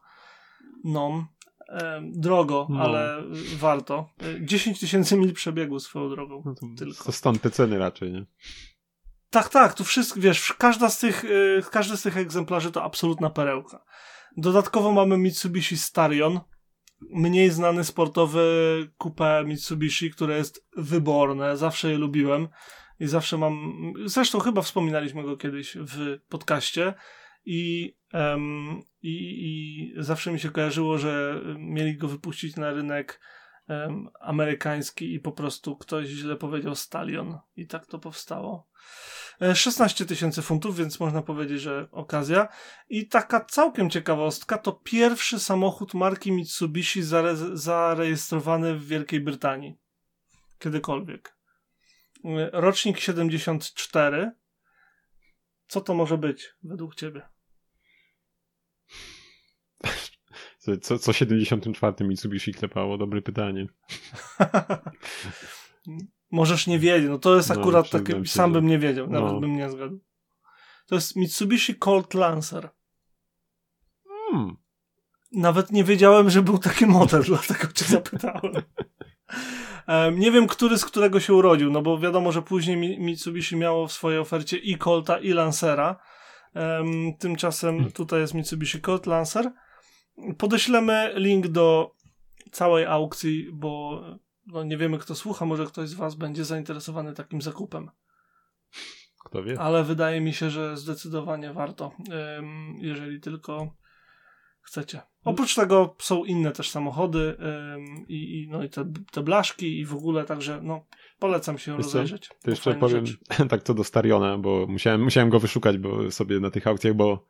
No, e, drogo, no. ale warto. 10 tysięcy mil przebiegu swoją drogą. No to, tylko. to stąd te ceny raczej, nie? Tak, tak, tu wszystko, wiesz, każda z tych, y, każdy z tych egzemplarzy to absolutna perełka. Dodatkowo mamy Mitsubishi Starion, mniej znany sportowy kupę Mitsubishi, które jest wyborne. Zawsze je lubiłem i zawsze mam. Zresztą chyba wspominaliśmy go kiedyś w podcaście. I, um, i, i zawsze mi się kojarzyło, że mieli go wypuścić na rynek um, amerykański i po prostu ktoś źle powiedział Stalion i tak to powstało. 16 e, tysięcy funtów, więc można powiedzieć, że okazja. I taka całkiem ciekawostka, to pierwszy samochód marki Mitsubishi zare zarejestrowany w Wielkiej Brytanii. Kiedykolwiek. E, rocznik 74. Co to może być według ciebie? Co, co 74 Mitsubishi klepało? Dobre pytanie. *laughs* Możesz nie wiedzieć. No to jest no, akurat no, takie, sam bym nie wiedział, nawet no. bym nie zgadł. To jest Mitsubishi Colt Lancer. Hmm. Nawet nie wiedziałem, że był taki model, *laughs* dlatego cię zapytałem. um, nie wiem, który z którego się urodził, no bo wiadomo, że później Mitsubishi miało w swojej ofercie i Colta, i Lancera. Um, tymczasem hmm. tutaj jest Mitsubishi Colt Lancer. Podeślemy link do całej aukcji, bo no nie wiemy kto słucha, może ktoś z was będzie zainteresowany takim zakupem. Kto wie? Ale wydaje mi się, że zdecydowanie warto, jeżeli tylko chcecie. Oprócz tego są inne też samochody i, i, no i te, te blaszki i w ogóle, także no polecam się Wiesz rozejrzeć. To jeszcze powiem rzecz. *laughs* tak co do Stariona, bo musiałem, musiałem go wyszukać bo sobie na tych aukcjach, bo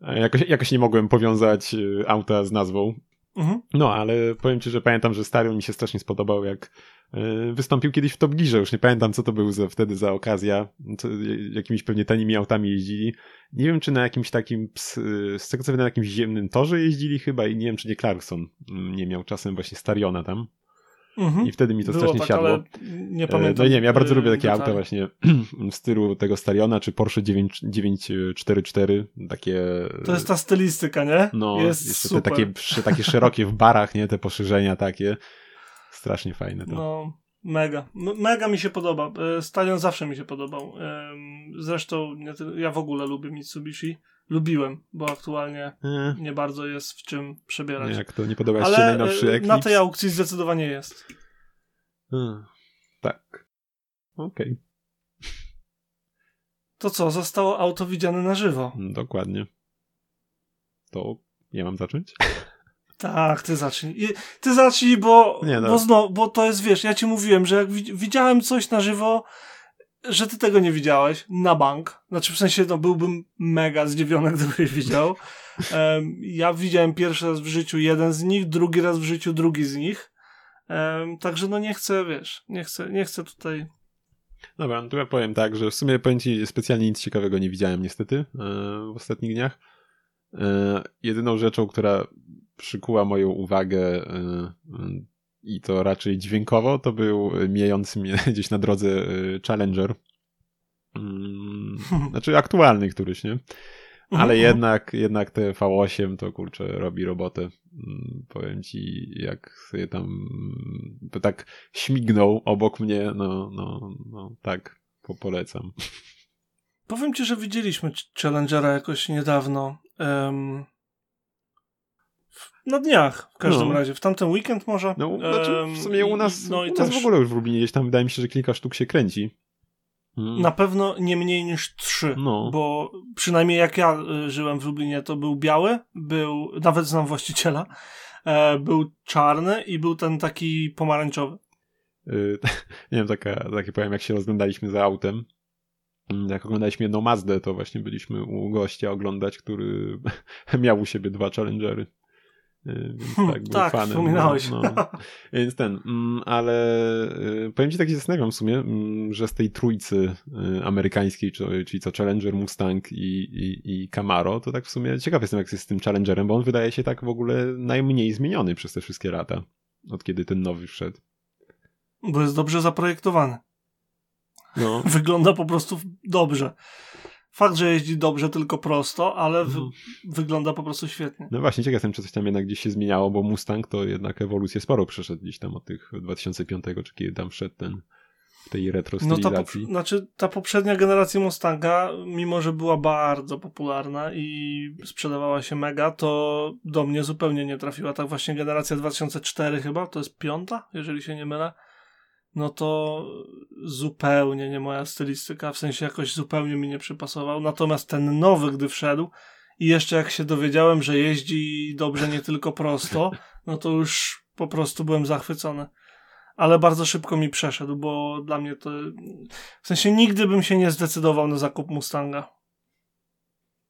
e, jakoś, jakoś nie mogłem powiązać e, auta z nazwą Mhm. No, ale powiem ci, że pamiętam, że Starion mi się strasznie spodobał, jak y, wystąpił kiedyś w Top Gearze, już nie pamiętam, co to był za, wtedy za okazja, co, jakimiś pewnie tanimi autami jeździli. Nie wiem, czy na jakimś takim, z tego co wiem, na jakimś ziemnym torze jeździli chyba i nie wiem, czy nie Clarkson mm, nie miał czasem właśnie Stariona tam. Mhm. I wtedy mi to Było strasznie tak, siadło. Nie e, pamiętam. No i nie wiem, ja bardzo lubię takie auta właśnie *clears throat* w stylu tego Stariona, czy Porsche 9, 944, takie... To jest ta stylistyka, nie? No, jest jeszcze super. te takie, *laughs* takie szerokie w barach, nie? Te poszerzenia takie. Strasznie fajne to. No, mega. Mega mi się podoba. E, Starion zawsze mi się podobał. Zresztą ja w ogóle lubię Mitsubishi lubiłem, bo aktualnie nie, nie bardzo jest w czym przebierać. Jak to nie podoba się najnowszy e, Eclipse? na tej aukcji zdecydowanie jest. Hmm, tak. Okej. Okay. To co, zostało auto widziane na żywo. Dokładnie. To ja mam zacząć? *laughs* Tak, ty zacznij. Ty zacznij, bo, nie, no. bo, znowu, bo to jest, wiesz, ja ci mówiłem, że jak widziałem coś na żywo, że ty tego nie widziałeś na bank. Znaczy w sensie no byłbym mega zdziwiony, *laughs* gdybyś widział. Um, ja widziałem pierwszy raz w życiu jeden z nich, drugi raz w życiu drugi z nich. Um, także no nie chcę, wiesz, nie chcę, nie chcę tutaj Dobra, no to ja powiem tak, że w sumie powiem ci specjalnie nic ciekawego nie widziałem niestety e, w ostatnich dniach. E, jedyną rzeczą, która przykuła moją uwagę e, i to raczej dźwiękowo, to był mijający mnie *laughs* gdzieś na drodze y, Challenger. Mm, znaczy aktualny któryś, nie? ale mhm. jednak, jednak te V8 to kurczę robi robotę. Mm, powiem ci, jak sobie tam tak śmignął obok mnie, no, no, no tak, po polecam. Powiem ci, że widzieliśmy Challengera jakoś niedawno. Um, na dniach w każdym no. razie. W tamten weekend może. No, znaczy w sumie u nas, no i u nas też... w ogóle już w Lublinie gdzieś tam wydaje mi się, że kilka sztuk się kręci. Hmm. Na pewno nie mniej niż trzy, no. bo przynajmniej jak ja y, żyłem w Lublinie, to był biały, był, nawet znam właściciela, e, był czarny i był ten taki pomarańczowy. Y, *laughs* nie wiem, taka, takie powiem, jak się rozglądaliśmy za autem, mm, jak oglądaliśmy jedną Mazdę, to właśnie byliśmy u gościa oglądać, który *laughs* miał u siebie dwa Challengery. Y, więc hmm, tak, był tak, fanem. wspominałeś. No, no. *laughs* Więc ten, mm, ale y, powiem ci tak się zastanawiam w sumie, mm, że z tej trójcy y, amerykańskiej, czyli co Challenger, Mustang i, i, i Camaro, to tak w sumie ciekaw jestem jak jest z tym Challengerem, bo on wydaje się tak w ogóle najmniej zmieniony przez te wszystkie lata, od kiedy ten nowy wszedł. Bo jest dobrze zaprojektowany. No. *laughs* Wygląda po prostu dobrze. Fakt, że jeździ dobrze, tylko prosto, ale mhm. wygląda po prostu świetnie. No właśnie, ciekaw jestem, czy coś tam jednak gdzieś się zmieniało, bo Mustang to jednak ewolucję sporo przeszedł gdzieś tam od tych 2005, czy kiedy tam wszedł ten w tej retro stylizacji. No ta, znaczy, ta poprzednia generacja Mustanga, mimo że była bardzo popularna i sprzedawała się mega, to do mnie zupełnie nie trafiła. Tak właśnie generacja 2004 chyba, to jest piąta, jeżeli się nie mylę no to zupełnie nie moja stylistyka, w sensie jakoś zupełnie mi nie przypasował. Natomiast ten nowy, gdy wszedł i jeszcze jak się dowiedziałem, że jeździ dobrze nie tylko prosto, no to już po prostu byłem zachwycony. Ale bardzo szybko mi przeszedł, bo dla mnie to. W sensie nigdy bym się nie zdecydował na zakup Mustanga.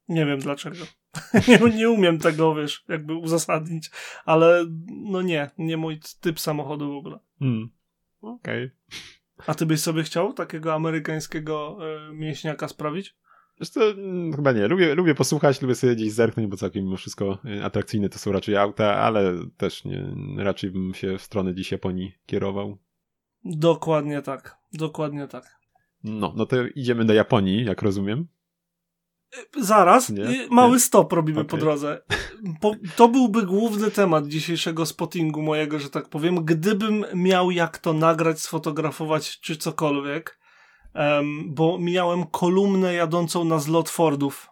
Nie wiem dlaczego. *laughs* nie, nie umiem tego, wiesz, jakby uzasadnić, ale no nie, nie mój typ samochodu w ogóle. Hmm. Okej. Okay. A ty byś sobie chciał takiego amerykańskiego y, mięśniaka sprawić? Co, mm, chyba nie. Lubię, lubię posłuchać, lubię sobie gdzieś zerknąć, bo całkiem mimo wszystko e, atrakcyjne to są raczej auta, ale też nie, raczej bym się w stronę dziś Japonii kierował. Dokładnie tak. Dokładnie tak. No, no to idziemy do Japonii, jak rozumiem. Zaraz, nie? mały nie? stop robimy okay. po drodze. Po, to byłby główny temat dzisiejszego spottingu mojego, że tak powiem. Gdybym miał jak to nagrać, sfotografować czy cokolwiek, um, bo miałem kolumnę jadącą na zlot Fordów.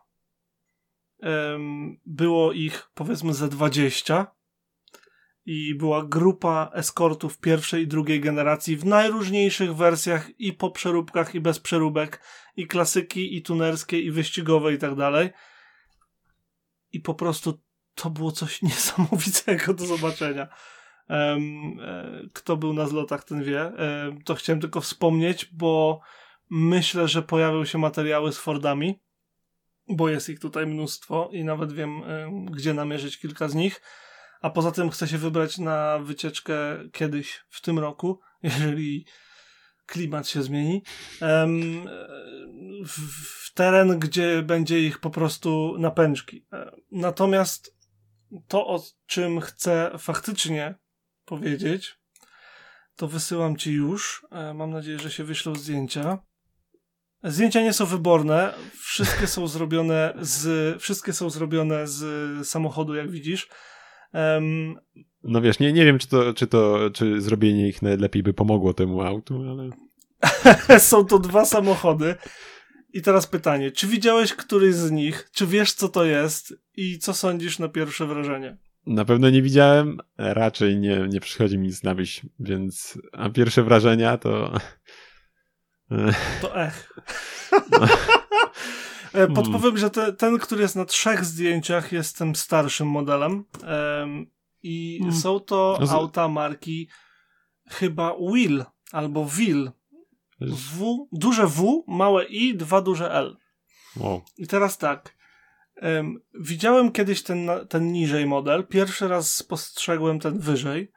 Um, było ich powiedzmy ze 20 i była grupa eskortów pierwszej i drugiej generacji w najróżniejszych wersjach i po przeróbkach i bez przeróbek i klasyki i tunerskie i wyścigowe i tak dalej. I po prostu to było coś *laughs* niesamowitego do zobaczenia. Um, kto był na zlotach ten wie. Um, to chciałem tylko wspomnieć bo myślę, że pojawią się materiały z Fordami bo jest ich tutaj mnóstwo i nawet wiem um, gdzie namierzyć kilka z nich a poza tym chcę się wybrać na wycieczkę kiedyś w tym roku, *laughs* jeżeli klimat się zmieni, w teren, gdzie będzie ich po prostu napęczki. E, natomiast to, o czym chcę faktycznie powiedzieć, to wysyłam ci już. E, mam nadzieję, że się wyślą zdjęcia. Zdjęcia nie są wyborne, wszystkie są zrobione z, wszystkie są zrobione z samochodu, jak widzisz. Um, no wiesz, nie, nie wiem, czy to, czy to, czy zrobienie ich najlepiej by pomogło temu autu, ale... *laughs* Są to dwa samochody. I teraz pytanie, czy widziałeś któryś z nich? Czy wiesz, co to jest? I co sądzisz na pierwsze wrażenie? Na pewno nie widziałem, raczej nie, nie przychodzi mi nic na myśl, więc a pierwsze wrażenia to... To ech. *laughs* E, podpowiem, hmm. że te, ten, który jest na trzech zdjęciach, jest tym starszym modelem. Um, I hmm. są to no auta marki chyba Will albo Will. W, duże W, małe I, dwa duże L. Wow. I teraz tak. Um, widziałem kiedyś ten, ten niżej model. Pierwszy raz spostrzegłem ten wyżej.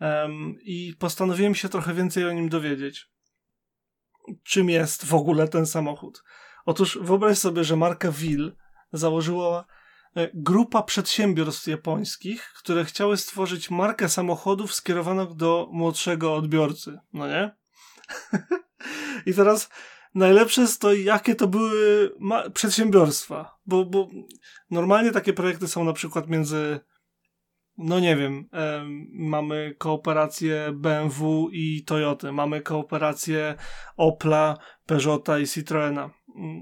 Um, I postanowiłem się trochę więcej o nim dowiedzieć. Czym jest w ogóle ten samochód? Otóż wyobraź sobie, że marka Will założyła e, grupa przedsiębiorstw japońskich, które chciały stworzyć markę samochodów skierowaną do młodszego odbiorcy, no nie? *laughs* I teraz najlepsze jest to, jakie to były przedsiębiorstwa, bo, bo normalnie takie projekty są na przykład między no nie wiem, mamy kooperację BMW i Toyoty, mamy kooperację Opla, Peugeota i Citroena.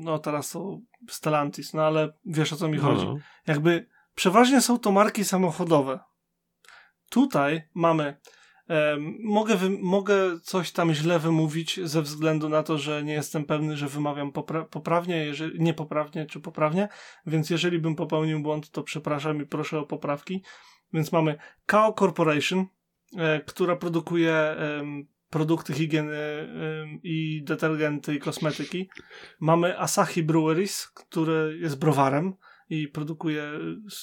No teraz to Stellantis, no ale wiesz o co mi chodzi. No. Jakby przeważnie są to marki samochodowe. Tutaj mamy mogę, mogę coś tam źle wymówić ze względu na to, że nie jestem pewny, że wymawiam popra poprawnie, jeżeli, niepoprawnie czy poprawnie, więc jeżeli bym popełnił błąd, to przepraszam i proszę o poprawki. Więc mamy Kao Corporation, e, która produkuje e, produkty higieny e, i detergenty i kosmetyki. Mamy Asahi Breweries, który jest browarem i produkuje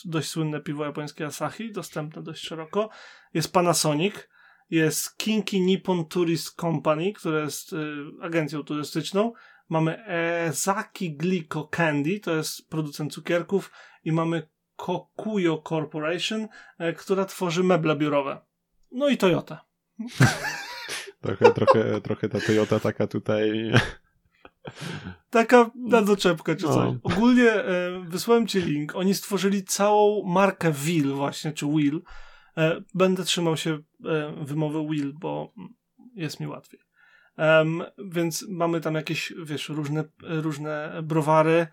dość słynne piwo japońskie Asahi, dostępne dość szeroko. Jest Panasonic, jest Kinki Nippon Tourist Company, która jest y, agencją turystyczną. Mamy Ezaki Glico Candy, to jest producent cukierków i mamy Kokuyo Corporation, e, która tworzy meble biurowe. No i Toyota. trochę, trochę, trochę ta Toyota taka tutaj... Taka na doczepkę czy coś. No. Ogólnie e, wysłałem ci link. Oni stworzyli całą markę Will właśnie, czy Will. E, będę trzymał się e, wymowy Will, bo jest mi łatwiej. Um, więc mamy tam jakieś, wiesz, różne, różne browary,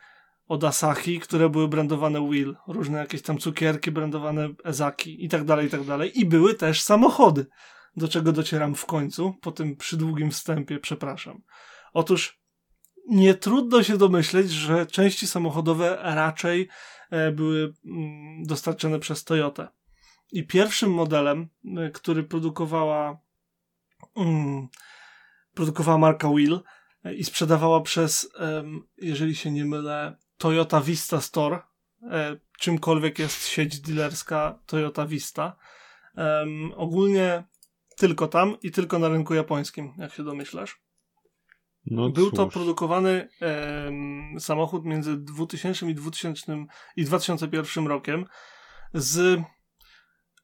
od Asahi, które były brandowane Will, różne jakieś tam cukierki brandowane Ezaki i tak dalej, i tak dalej. I były też samochody, do czego docieram w końcu, po tym przydługim wstępie, przepraszam. Otóż nie trudno się domyśleć, że części samochodowe raczej e, były mm, dostarczone przez Toyotę. I pierwszym modelem, e, który produkowała mm, produkowała marka Will e, i sprzedawała przez, jeżeli się nie mylę, Toyota Vista Store, e, czymkolwiek jest sieć dealerska Toyota Vista. Um, ogólnie tylko tam i tylko na rynku japońskim, jak się domyślasz. No Był cóż. to produkowany um, samochód między 2000 i 2000 i 2001 rokiem z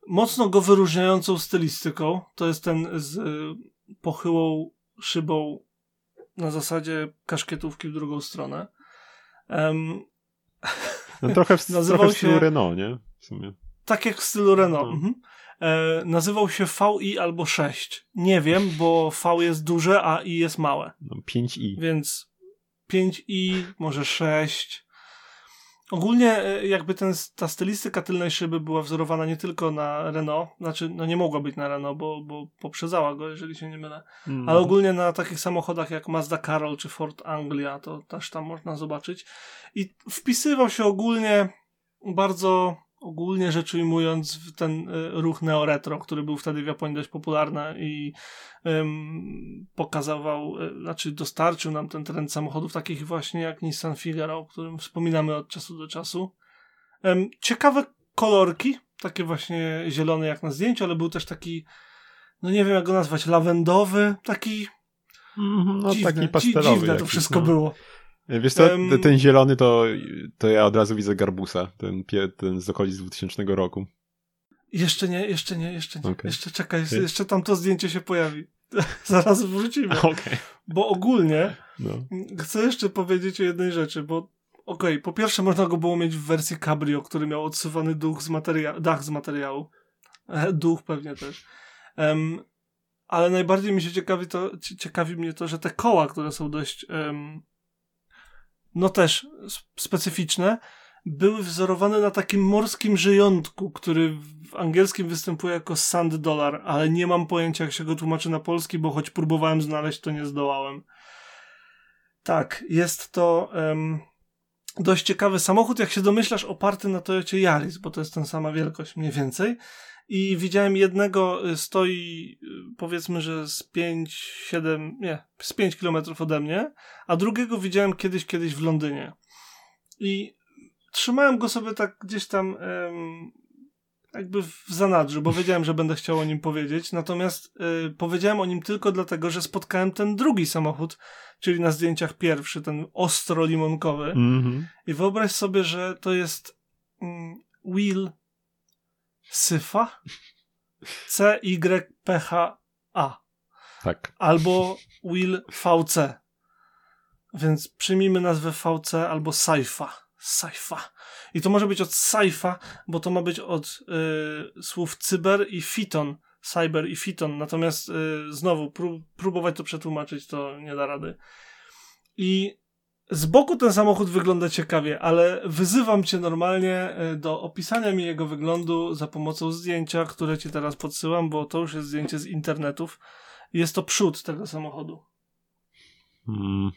mocno go wyróżniającą stylistyką. To jest ten z y, pochyłą szybą na zasadzie kaszkietówki w drugą stronę. Um, no, trochę w, *laughs* trochę w stylu się, Renault, nie? W sumie. Tak jak w stylu Renault. No. Mhm. E, nazywał się VI albo 6. Nie wiem, bo V jest duże, a I jest małe. No, 5i. Więc 5i, może 6. Ogólnie e, jakby ten, ta stylistyka tylnej szyby była wzorowana nie tylko na Renault, znaczy no nie mogła być na Renault, bo, bo poprzedzała go, jeżeli się nie mylę, mm. ale ogólnie na takich samochodach jak Mazda Carol czy Ford Anglia, to też tam można zobaczyć. I wpisywał się ogólnie bardzo ogólnie rzecz ujmując, ten e, ruch neo-retro, który był wtedy w Japonii dość popularny i um, pokazywał, e, znaczy dostarczył nam ten trend samochodów takich właśnie jak Nissan Figaro, o którym wspominamy od czasu do czasu. Um, ciekawe kolorki, takie właśnie zielone jak na zdjęciu, ale był też taki, no nie wiem jak go nazwać, lawendowy, taki mm, no dziwne, taki pastelowy. Dziwne jakiś, to wszystko no. było. Wiesz co, um, ten zielony to, to ja od razu widzę Garbusa, ten, ten z okolic 2000 roku. Jeszcze nie, jeszcze nie, jeszcze nie. Okay. Jeszcze czekaj, okay. jeszcze tam to zdjęcie się pojawi. *laughs* Zaraz wrócimy. Okay. Bo ogólnie no. chcę jeszcze powiedzieć o jednej rzeczy, bo okej, okay, po pierwsze można go było mieć w wersji Cabrio, który miał odsuwany duch z materiału, dach z materiału. E, duch pewnie też. Um, ale najbardziej mi się ciekawi to, ciekawi mnie to, że te koła, które są dość um, no też specyficzne, były wzorowane na takim morskim żyjątku, który w angielskim występuje jako sand dollar, ale nie mam pojęcia jak się go tłumaczy na polski, bo choć próbowałem znaleźć, to nie zdołałem. Tak, jest to um, dość ciekawy samochód, jak się domyślasz, oparty na Toyocie Yaris, bo to jest ten sama wielkość mniej więcej i widziałem jednego, y, stoi y, powiedzmy, że z 5, 7, nie, z 5 kilometrów ode mnie, a drugiego widziałem kiedyś, kiedyś w Londynie. I trzymałem go sobie tak gdzieś tam em, jakby w zanadrzu, bo wiedziałem, że będę chciał o nim powiedzieć, natomiast y, powiedziałem o nim tylko dlatego, że spotkałem ten drugi samochód, czyli na zdjęciach pierwszy, ten ostro limonkowy. Mm -hmm. I wyobraź sobie, że to jest mm, Wheel Syfa C-Y-P-H-A. Tak. Albo Will VC. Więc przyjmijmy nazwę VC albo Saifa. Saifa. I to może być od Saifa, bo to ma być od y, słów cyber i fiton. Cyber i fiton. Natomiast y, znowu, prób, próbować to przetłumaczyć to nie da rady. I z boku ten samochód wygląda ciekawie, ale wyzywam cię normalnie y, do opisania mi jego wyglądu za pomocą zdjęcia, które ci teraz podsyłam, bo to już jest zdjęcie z internetów. Jest to przód tego samochodu. Hmm.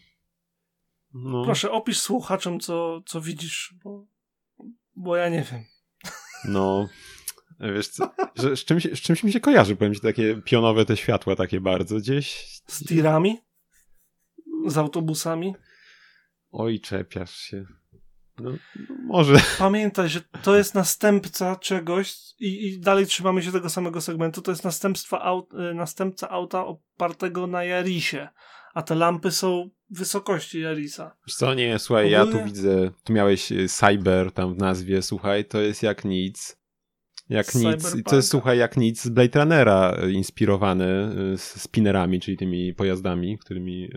No. Proszę, opisz słuchaczom, co, co widzisz, bo, bo ja nie wiem. No, wiesz co, że z, czymś, z czymś mi się kojarzy, powiem ci, takie pionowe te światła takie bardzo gdzieś. Z tirami? Z autobusami? Oj, czepiasz się. No, no może. *laughs* Pamiętaj, że to jest następca czegoś i, i dalej trzymamy się tego samego segmentu, to jest następstwa aut, y, następca auta opartego na Jarisie, a te lampy są wysokości Jarisa. Co, nie, słuchaj, ja tu widzę, tu miałeś y, Cyber tam w nazwie, słuchaj, to jest jak nic. Jak nic, to jest słuchaj jak nic z Blade Runnera y, inspirowane y, z spinnerami, czyli tymi pojazdami, którymi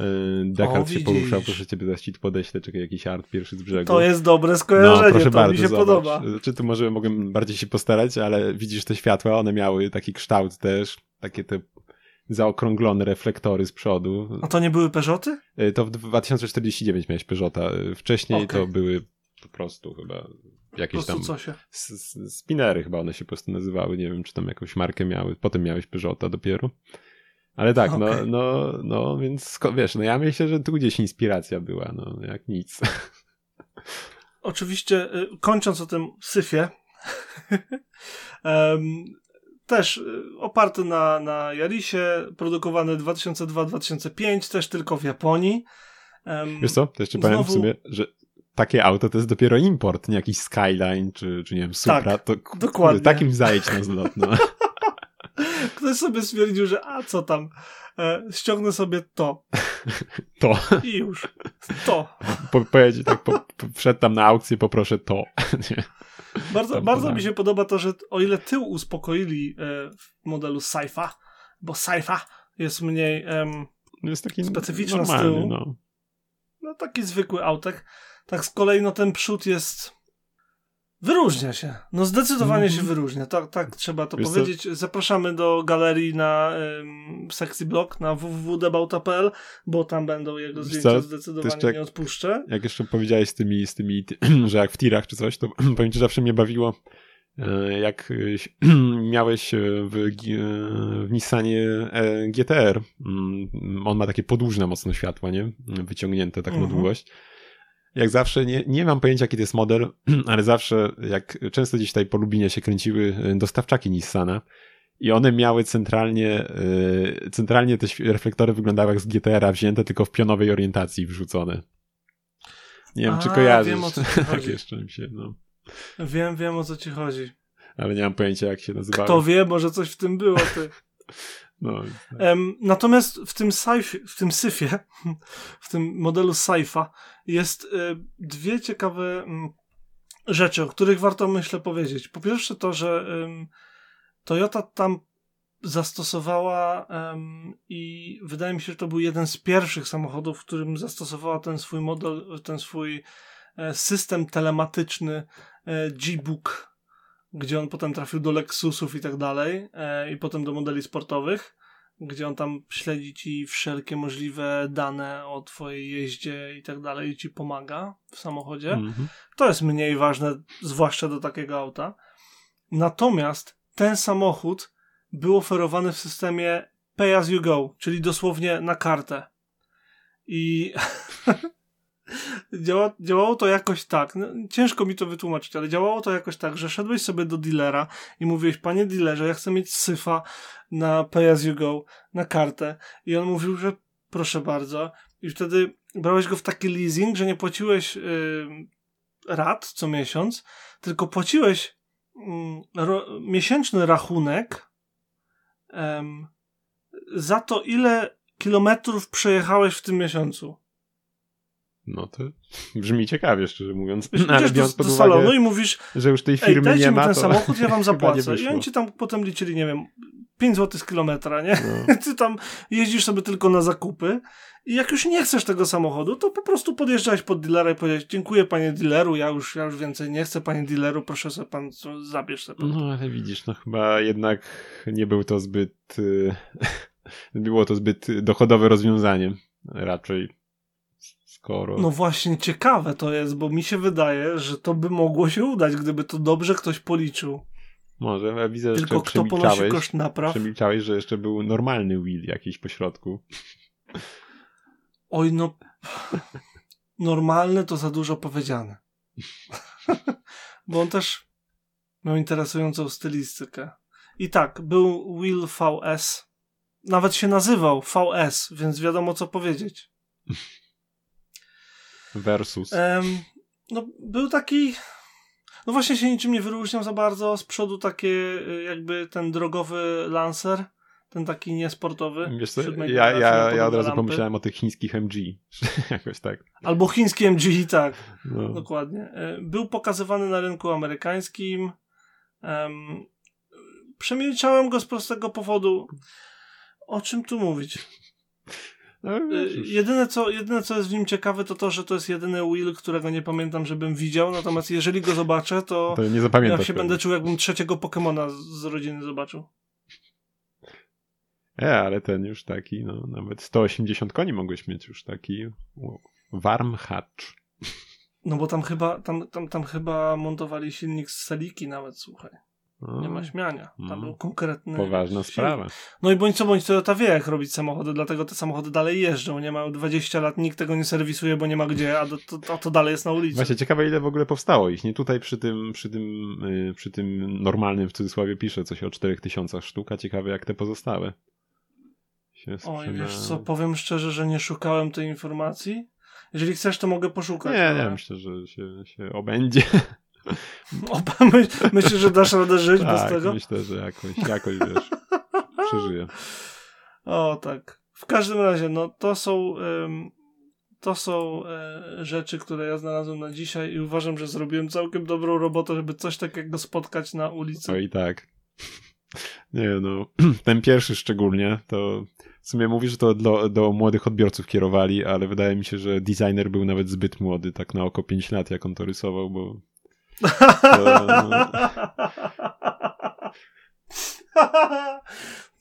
y, Deckard się poruszał. Proszę ciebie zaś ci podeślę, czekaj, jakiś art pierwszy z brzegu. To jest dobre no, skojarzenie, proszę to bardzo, mi się zobacz. podoba. Czy tu może mogłem bardziej się postarać, ale widzisz te światła, one miały taki kształt też, takie te zaokrąglone reflektory z przodu. A to nie były Peugeoty? Y, To w 2049 miałeś Peugeota. Y, Wcześniej Okej. to były po prostu chyba jakieś prostu tam co się? spinery chyba one się po prostu nazywały. Nie wiem, czy tam jakąś markę miały. Potem miałeś Peugeota dopiero. Ale tak, no, Okej. no, no, więc wiesz, no ja myślę, że tu gdzieś inspiracja była, no jak nic. *laughs* Oczywiście, y, kończąc o tym syfie, *laughs* em, też y, oparty na, na Jarisie, produkowany 2002-2005, też tylko w Japonii. Em, Wiesz co, to jeszcze powiem w Znowu- sumie, że takie auto to jest dopiero import, nie jakiś Skyline, czy, czy nie wiem, Supra. Tak, to dokładnie. takim zajedź na zlot, no. *laughs* Ktoś sobie stwierdził, że a co tam, e, ściągnę sobie to *laughs* To. i już. To. Po, pojedzie tak, po, po, wszedł tam na aukcję, poproszę to. *laughs* Nie. Bardzo, Tam bardzo podałem. mi się podoba to, że o ile tył uspokoili e, w modelu Saifa, bo Saifa jest mniej em, jest taki Specyficzna z tyłu. no. no, taki zwykły autek, tak z kolei no ten przód jest wyróżnia się. No zdecydowanie Mhm. się wyróżnia. Tak, tak trzeba to Wiesz co? powiedzieć. Zapraszamy do galerii na um, Sexy Blog na www.debauta.pl, bo tam będą jego Wiesz zdjęcia co? zdecydowanie jak- nie odpuszczę. Jak jeszcze powiedziałeś z tymi, z tymi *clears throat* że jak w tirach czy coś, to *clears throat* powiem ci, zawsze mnie bawiło, e, jak e, *clears throat* miałeś e, w, w Nissanie GTR. Mm, On ma takie podłużne mocno światła, nie? Wyciągnięte tak na Mhm. długość. Jak zawsze, nie, nie mam pojęcia jaki to jest model, *clears throat* ale zawsze, jak często gdzieś tutaj po Lubinie się kręciły e, dostawczaki Nissana i one miały centralnie, e, centralnie te reflektory wyglądały jak z GTR-a wzięte, tylko w pionowej orientacji wrzucone. Nie wiem, czy A, kojarzysz. wiem, o co ci *laughs* tak jeszcze mi się, no. Wiem, wiem o co ci chodzi. Ale nie mam pojęcia jak się nazywały. Kto wie, może coś w tym było. Ty. *laughs* No, Em, natomiast w tym syfie, w tym syfie, w tym modelu Saifa jest e, dwie ciekawe mm, rzeczy, o których warto myślę powiedzieć. Po pierwsze to, że em, Toyota tam zastosowała i wydaje mi się, że to był jeden z pierwszych samochodów, w którym zastosowała ten swój model, ten swój e, system telematyczny e, G-Book, gdzie on potem trafił do Lexusów i tak dalej e, i potem do modeli sportowych, gdzie on tam śledzi ci wszelkie możliwe dane o twojej jeździe i tak dalej i ci pomaga w samochodzie. mhm. To jest mniej ważne, zwłaszcza do takiego auta. Natomiast ten samochód był oferowany w systemie pay as you go, czyli dosłownie na kartę. I *laughs* działa, działało to jakoś tak. No, ciężko mi to wytłumaczyć, ale działało to jakoś tak, że szedłeś sobie do dealera i mówiłeś, panie dealerze, ja chcę mieć syfa na pay as you go, na kartę. I on mówił, że proszę bardzo. I wtedy brałeś go w taki leasing, że nie płaciłeś yy, rat co miesiąc, tylko płaciłeś mm, ro, miesięczny rachunek em, za to, ile kilometrów przejechałeś w tym miesiącu. No to brzmi ciekawie, szczerze mówiąc. Wiesz, Ale do, biorąc do pod salonu uwagę, i mówisz, że już tej ej, firmy dajcie nie mi ma, ten to samochód, ja wam zapłacę. I oni ci tam potem liczyli, nie wiem, 5 zł z kilometra, nie? No. *laughs* Ty tam jeździsz sobie tylko na zakupy i jak już nie chcesz tego samochodu, to po prostu podjeżdżałeś pod dealera i powiedziałeś, dziękuję panie dealeru, ja już, ja już więcej nie chcę, panie dealeru, proszę sobie pan, zabierz sobie. No ale widzisz, no chyba jednak nie był to zbyt, y, *laughs* było to zbyt dochodowe rozwiązanie raczej. Skoro... No właśnie, ciekawe to jest, bo mi się wydaje, że to by mogło się udać, gdyby to dobrze ktoś policzył. Może, ja widzę, Tylko że kto ponosi koszt napraw? Przemilczałeś, że jeszcze był normalny wheel jakiś po środku. Oj, no. Normalny to za dużo powiedziane. *laughs* Bo on też miał interesującą stylistykę. I tak, był Will VS. Nawet się nazywał VS, więc wiadomo co powiedzieć. Versus. Um, no, był taki. No właśnie się niczym nie wyróżniał za bardzo. Z przodu takie, y, jakby ten drogowy Lancer ten taki niesportowy. Wiesz co, ja, ja, ja od razu lampy. pomyślałem o tych chińskich MG. *laughs* Jakoś tak. Albo chińskie MG, tak. No. Dokładnie. E, był pokazywany na rynku amerykańskim. Um, przemilczałem go z prostego powodu. O czym tu mówić? No, e, jedyne, co, jedyne, co jest w nim ciekawe, to to, że to jest jedyny Will, którego nie pamiętam, żebym widział. Natomiast jeżeli go zobaczę, to, to nie zapamiętam. ja się będę czuł, jakbym trzeciego Pokemona z rodziny zobaczył. E, ale ten już taki, no nawet 180 koni mogłeś mieć już taki warm hatch. No bo tam chyba, tam, tam, tam chyba montowali silnik z Saliki nawet, słuchaj. Nie ma śmiania. Tam no, był konkretny. Poważna silnik. sprawa. No i bądź co bądź Toyota wie, jak robić samochody, dlatego te samochody dalej jeżdżą. Nie mają 20 lat, nikt tego nie serwisuje, bo nie ma gdzie, a to, to, to dalej jest na ulicy. Właśnie ciekawe, ile w ogóle powstało ich. Nie tutaj przy tym, przy tym, yy, przy tym normalnym w cudzysłowie pisze coś o 4000 sztuk, a ciekawe, jak te pozostałe się Oj, wiesz co, powiem szczerze, że nie szukałem tej informacji. Jeżeli chcesz, to mogę poszukać. Nie, ale... nie, myślę, że się, się obędzie. *laughs* myślę, że dasz radę żyć tak, bez tego? myślę, że jakoś, jakoś wiesz, przeżyję. O, tak. W każdym razie, no to są um, to są e, rzeczy, które ja znalazłem na dzisiaj i uważam, że zrobiłem całkiem dobrą robotę, żeby coś takiego spotkać na ulicy. O i tak. Nie no, *clears throat* ten pierwszy szczególnie, to w sumie mówi, że to do, do młodych odbiorców kierowali, ale wydaje mi się, że designer był nawet zbyt młody, tak na oko 5 lat, jak on to rysował, bo... No...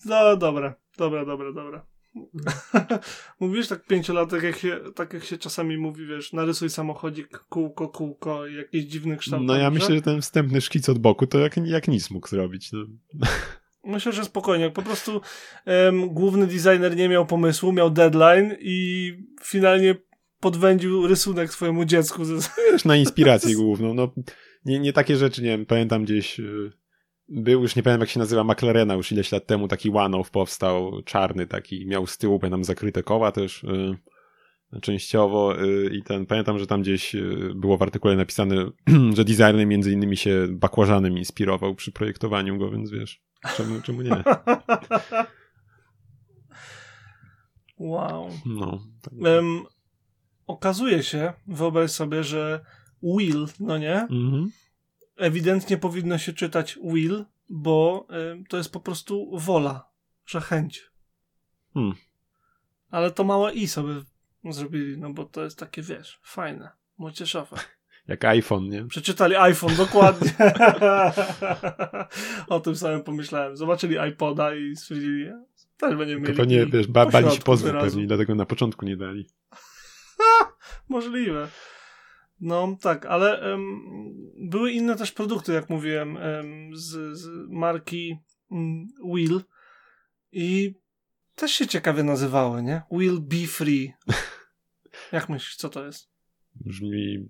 no dobra, dobra, dobra, dobra. *laughs* Mówisz tak pięciolatek, jak się, tak jak się czasami mówi, wiesz, narysuj samochodzik, kółko, kółko i jakiś dziwny kształt. No ja myślę, że ten wstępny szkic od boku to jak, jak nic mógł zrobić. No. *laughs* Myślę, że spokojnie. Po prostu um, główny designer nie miał pomysłu, miał deadline i finalnie podwędził rysunek swojemu dziecku. Wiesz, na inspirację główną. No, nie, nie takie rzeczy, nie wiem, pamiętam gdzieś y, był, już nie pamiętam jak się nazywa, McLarena już ileś lat temu taki one-off powstał, czarny taki, miał z tyłu, pamiętam, zakryte koła też yy, częściowo yy, i ten, pamiętam, że tam gdzieś yy, było w artykule napisane, *clears throat* że designer między innymi się bakłażanem inspirował przy projektowaniu go, więc wiesz, czemu, czemu nie? *laughs* Wow. No. Um, okazuje się, wyobraź sobie, że Will, no nie? Mhm ewidentnie powinno się czytać will, bo y, to jest po prostu wola, że chęć. Hmm. Ale to małe i sobie zrobili, no bo to jest takie, wiesz, fajne, młodzieżowe. *laughs* Jak iPhone, nie? Przeczytali iPhone, dokładnie. *laughs* o tym samym pomyślałem. Zobaczyli iPoda i stwierdzili, też będziemy mieli. To pewnie, wiesz, ba bali się pozwól pewnie, dlatego na początku nie dali. Możliwe. No tak, ale um, były inne też produkty, jak mówiłem, um, z, z, marki um, Will i też się ciekawie nazywały, nie? Will Be Free. *laughs* jak myślisz, co to jest? Brzmi...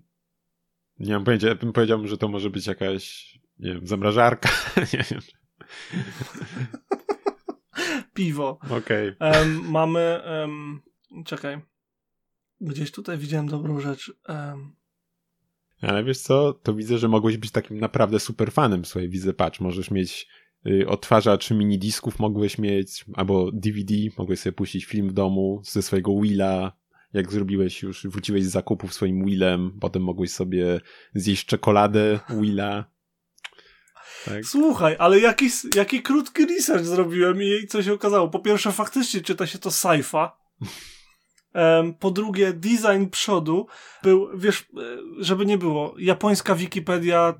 Nie mam pojęcia, ja bym powiedział, że to może być jakaś, nie wiem, zamrażarka. *laughs* nie wiem. Piwo. Okej. Okay. mamy... czekaj. Gdzieś tutaj widziałem dobrą rzecz. Um, ale wiesz co, to widzę, że mogłeś być takim naprawdę super fanem swojej widzę, patrz, możesz mieć y, odtwarzacz mini disków mogłeś mieć, albo DVD, mogłeś sobie puścić film w domu ze swojego Willa, jak zrobiłeś już, wróciłeś z zakupów swoim Willem, potem mogłeś sobie zjeść czekoladę Willa. Tak? Słuchaj, ale jaki, jaki krótki research zrobiłem i co się okazało? Po pierwsze, faktycznie czyta się to Saifa. Po drugie, design przodu był, wiesz, e, żeby nie było, japońska Wikipedia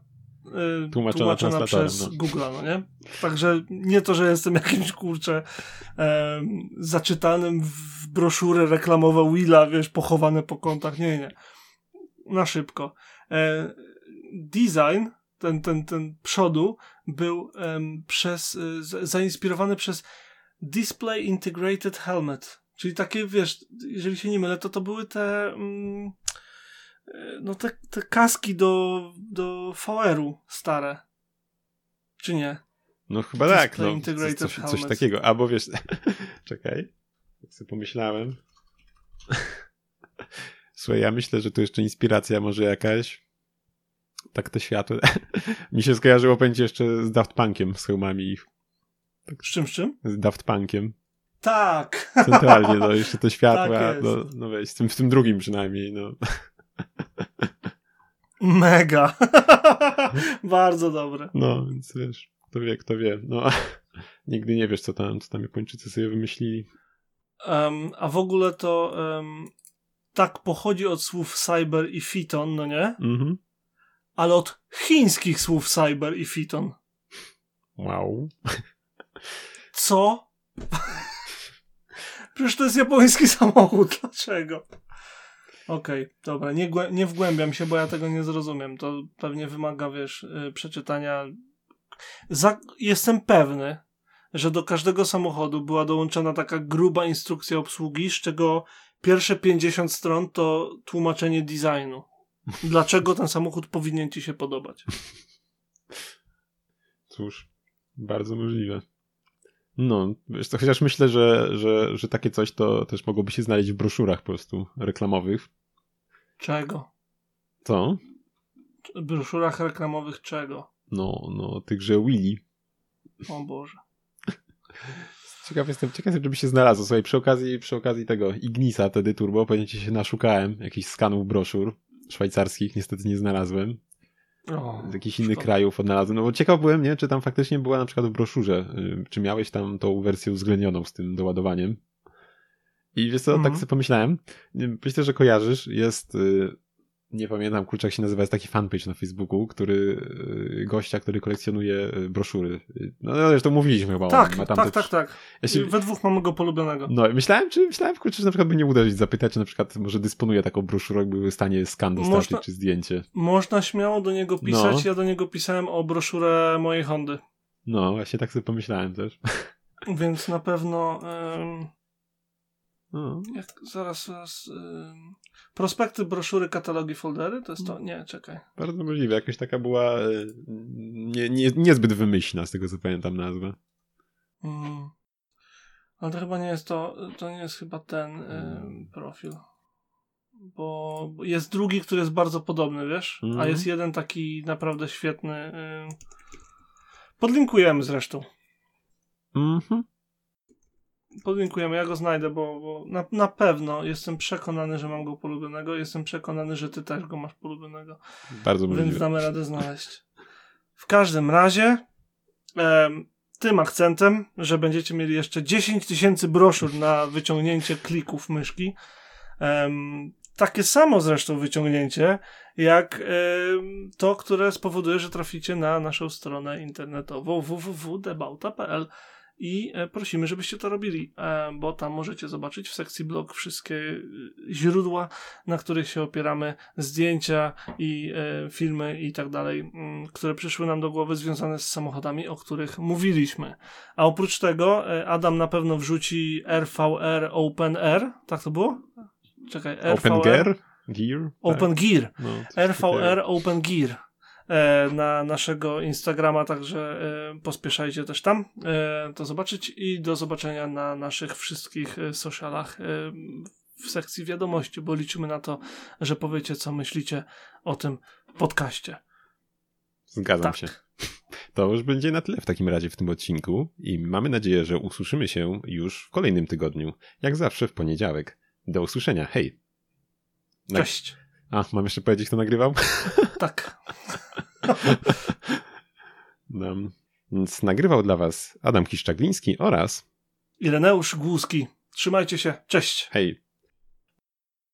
y, tłumaczona, tłumaczona przez no. Google'a, no nie? Także nie to, że jestem *laughs* jakimś, kurczę, um, zaczytanym w broszury reklamowe Willa, wiesz, pochowane po kątach. Nie, nie. Na szybko. E, design, ten, ten, ten przodu, był um, przez, y, zainspirowany przez Display Integrated Helmet. Czyli takie, wiesz, jeżeli się nie mylę, to to były te... Mm, no te, te kaski do, do VR-u stare. Czy nie? No chyba tak, no. Coś, coś takiego. Albo wiesz, *laughs* czekaj, jak sobie pomyślałem. *laughs* Słuchaj, ja myślę, że to jeszcze inspiracja może jakaś. Tak te światło. *laughs* Mi się skojarzyło będzie jeszcze z Daft Punkiem, z hełmami ich. Tak, z czym, z czym? Z Daft Punkiem. Tak. Centralnie, no jeszcze te światła, tak no, no weź, w tym, w tym drugim przynajmniej, no. Mega. *laughs* Bardzo dobre. No, więc wiesz, kto wie, kto wie. No, *laughs* nigdy nie wiesz, co tam, co tam Japończycy sobie wymyślili. Um, a w ogóle to um, tak pochodzi od słów cyber i fiton, no nie? Mhm. Ale od chińskich słów cyber i fiton. Wow. Co? *laughs* Przecież to jest japoński *laughs* samochód. Dlaczego? Okej, okay, dobra, nie, nie wgłębiam się, bo ja tego nie zrozumiem. To pewnie wymaga, wiesz, yy, przeczytania. Za jestem pewny, że do każdego samochodu była dołączona taka gruba instrukcja obsługi, z czego pierwsze 50 stron to tłumaczenie designu. Dlaczego ten samochód powinien ci się podobać? Cóż, bardzo możliwe. No, wiesz, chociaż myślę, że, że, że takie coś to też mogłoby się znaleźć w broszurach po prostu reklamowych. Czego? Co? W broszurach reklamowych czego? No, no, tychże Willy. O Boże. Ciekaw jestem, ciekaw żeby się znalazło. Słuchaj, przy okazji, przy okazji tego Ignisa, wtedy Turbo, pewnie się naszukałem jakichś skanów broszur szwajcarskich, niestety nie znalazłem. O, z jakichś innych krajów odnalazłem. No bo ciekaw byłem, nie, czy tam faktycznie była na przykład w broszurze, y, czy miałeś tam tą wersję uwzględnioną z tym doładowaniem. I wiesz co, tak mhm. sobie pomyślałem, myślę, że kojarzysz, jest y, nie pamiętam, kurczę, jak się nazywa, jest taki fanpage na Facebooku, który, y, gościa, który kolekcjonuje y, broszury. No, no zresztą mówiliśmy chyba tak, o Tak, tak, tak. Ja się... We dwóch mamy go polubionego. No, myślałem, czy, myślałem, kurczę, że na przykład by nie uderzyć, zapytać, czy na przykład może dysponuje taką broszurą, jakby był w stanie skan dostarczyć, czy zdjęcie. Można śmiało do niego pisać, no. ja do niego pisałem o broszurę mojej Hondy. No, właśnie tak sobie pomyślałem też. *laughs* Więc na pewno... No. Jak, zaraz, zaraz. Prospekty, broszury, katalogi, foldery? To jest to? Nie, czekaj. Bardzo możliwe. Jakaś taka była y, nie, nie, niezbyt wymyślna, z tego co pamiętam nazwę. Mm. Ale to chyba nie jest to. To nie jest chyba ten y, profil. Bo jest drugi, który jest bardzo podobny, wiesz? Mm. A jest jeden taki naprawdę świetny. Y, podlinkujemy zresztą. Mhm podlinkujemy, ja go znajdę, bo, bo na, na pewno jestem przekonany, że mam go polubionego. Jestem przekonany, że ty też go masz polubionego. Bardzo możliwe. Więc damy radę znaleźć. W każdym razie em, tym akcentem, że będziecie mieli jeszcze 10 tysięcy broszur na wyciągnięcie klików myszki. Em, takie samo zresztą wyciągnięcie, jak to, które spowoduje, że traficie na naszą stronę internetową www.debauta.pl i e, prosimy, żebyście to robili, e, bo tam możecie zobaczyć w sekcji blog wszystkie e, źródła, na których się opieramy, zdjęcia i filmy i tak dalej, mm, które przyszły nam do głowy związane z samochodami, o których mówiliśmy. A oprócz tego Adam na pewno wrzuci RVR Open Air, tak to było? Czekaj, RVR? Open Gear? Gear? Open tak. Gear. No, RVR Open Gear. E, na naszego Instagrama, także e, pospieszajcie też tam e, to zobaczyć i do zobaczenia na naszych wszystkich socialach w sekcji wiadomości, bo liczymy na to, że powiecie, co myślicie o tym podcaście. Zgadzam tak. się. *laughs* To już będzie na tyle w takim razie w tym odcinku i mamy nadzieję, że usłyszymy się już w kolejnym tygodniu, jak zawsze w poniedziałek. Do usłyszenia. Hej. Cześć. A, mam jeszcze powiedzieć, kto nagrywał? Tak. *laughs* *laughs* No. Więc nagrywał dla was Adam Kiszczagliński oraz Ireneusz Głuski. Trzymajcie się. Cześć. Hej.